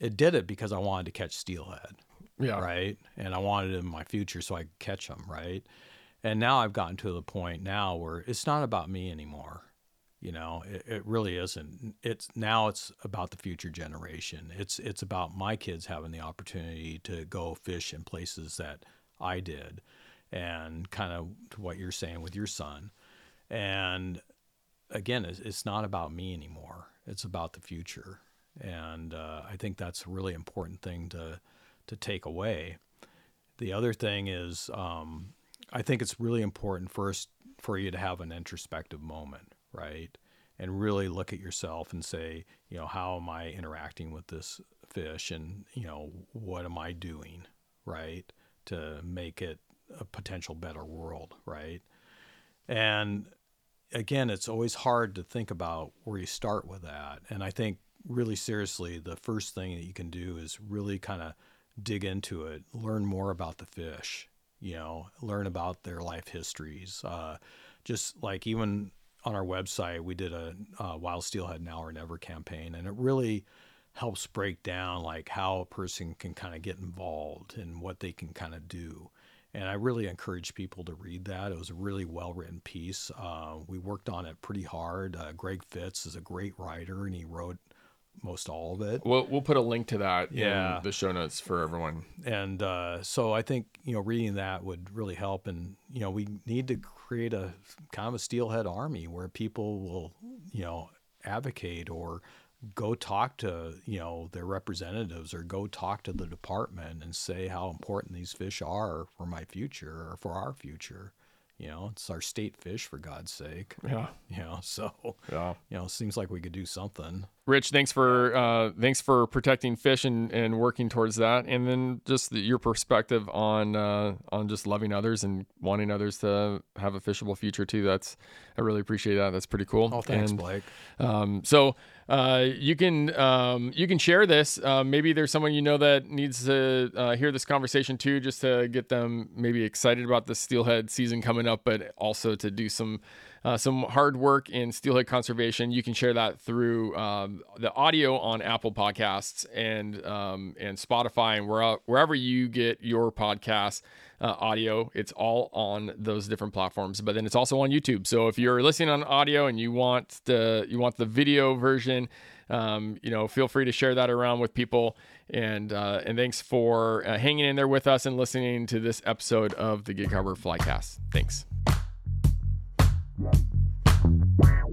it did it because I wanted to catch steelhead, yeah, right, and I wanted it in my future so I could catch them, right, and now I've gotten to the point now where it's not about me anymore you know, it, it, really isn't. It's now it's about the future generation. It's it's about my kids having the opportunity to go fish in places that I did, and kind of what you're saying with your son. And again, it's, it's not about me anymore. It's about the future, and uh, I think that's a really important thing to to take away. The other thing is, um, I think it's really important first for you to have an introspective moment right? And really look at yourself and say, you know, how am I interacting with this fish and, you know, what am I doing, right? To make it a potential better world, right? And again, it's always hard to think about where you start with that. And I think really seriously, the first thing that you can do is really kind of dig into it, learn more about the fish, you know, learn about their life histories. Uh, just like even on our website, we did a uh, Wild Steelhead Now or Never campaign, and it really helps break down like how a person can kind of get involved and what they can kind of do. And I really encourage people to read that. It was a really well written piece. Uh, we worked on it pretty hard. Uh, Greg Fitz is a great writer, and he wrote most all of it. We'll we'll put a link to that yeah. in the show notes for everyone. And uh, so I think you know reading that would really help. And you know we need to create a kind of a steelhead army where people will you know advocate or go talk to you know their representatives or go talk to the department and say how important these fish are for my future or for our future you know, it's our state fish for God's sake. Yeah. You know, so yeah. You know, seems like we could do something. Rich, thanks for uh, thanks for protecting fish and, and working towards that, and then just the, your perspective on uh, on just loving others and wanting others to have a fishable future too. That's I really appreciate that. That's pretty cool. Oh, thanks, and, Blake. Um, so uh, you can um, you can share this. Uh, maybe there's someone you know that needs to uh, hear this conversation too, just to get them maybe excited about the steelhead season coming up, but also to do some uh, some hard work in steelhead conservation. You can share that through um, the audio on Apple Podcasts and um, and Spotify and where, wherever you get your podcast uh, audio. It's all on those different platforms, but then it's also on YouTube. So if you're listening on audio and you want the you want the video version, um, you know, feel free to share that around with people. And uh, and thanks for uh, hanging in there with us and listening to this episode of the Gig Harbor Flycast. Thanks. Wow.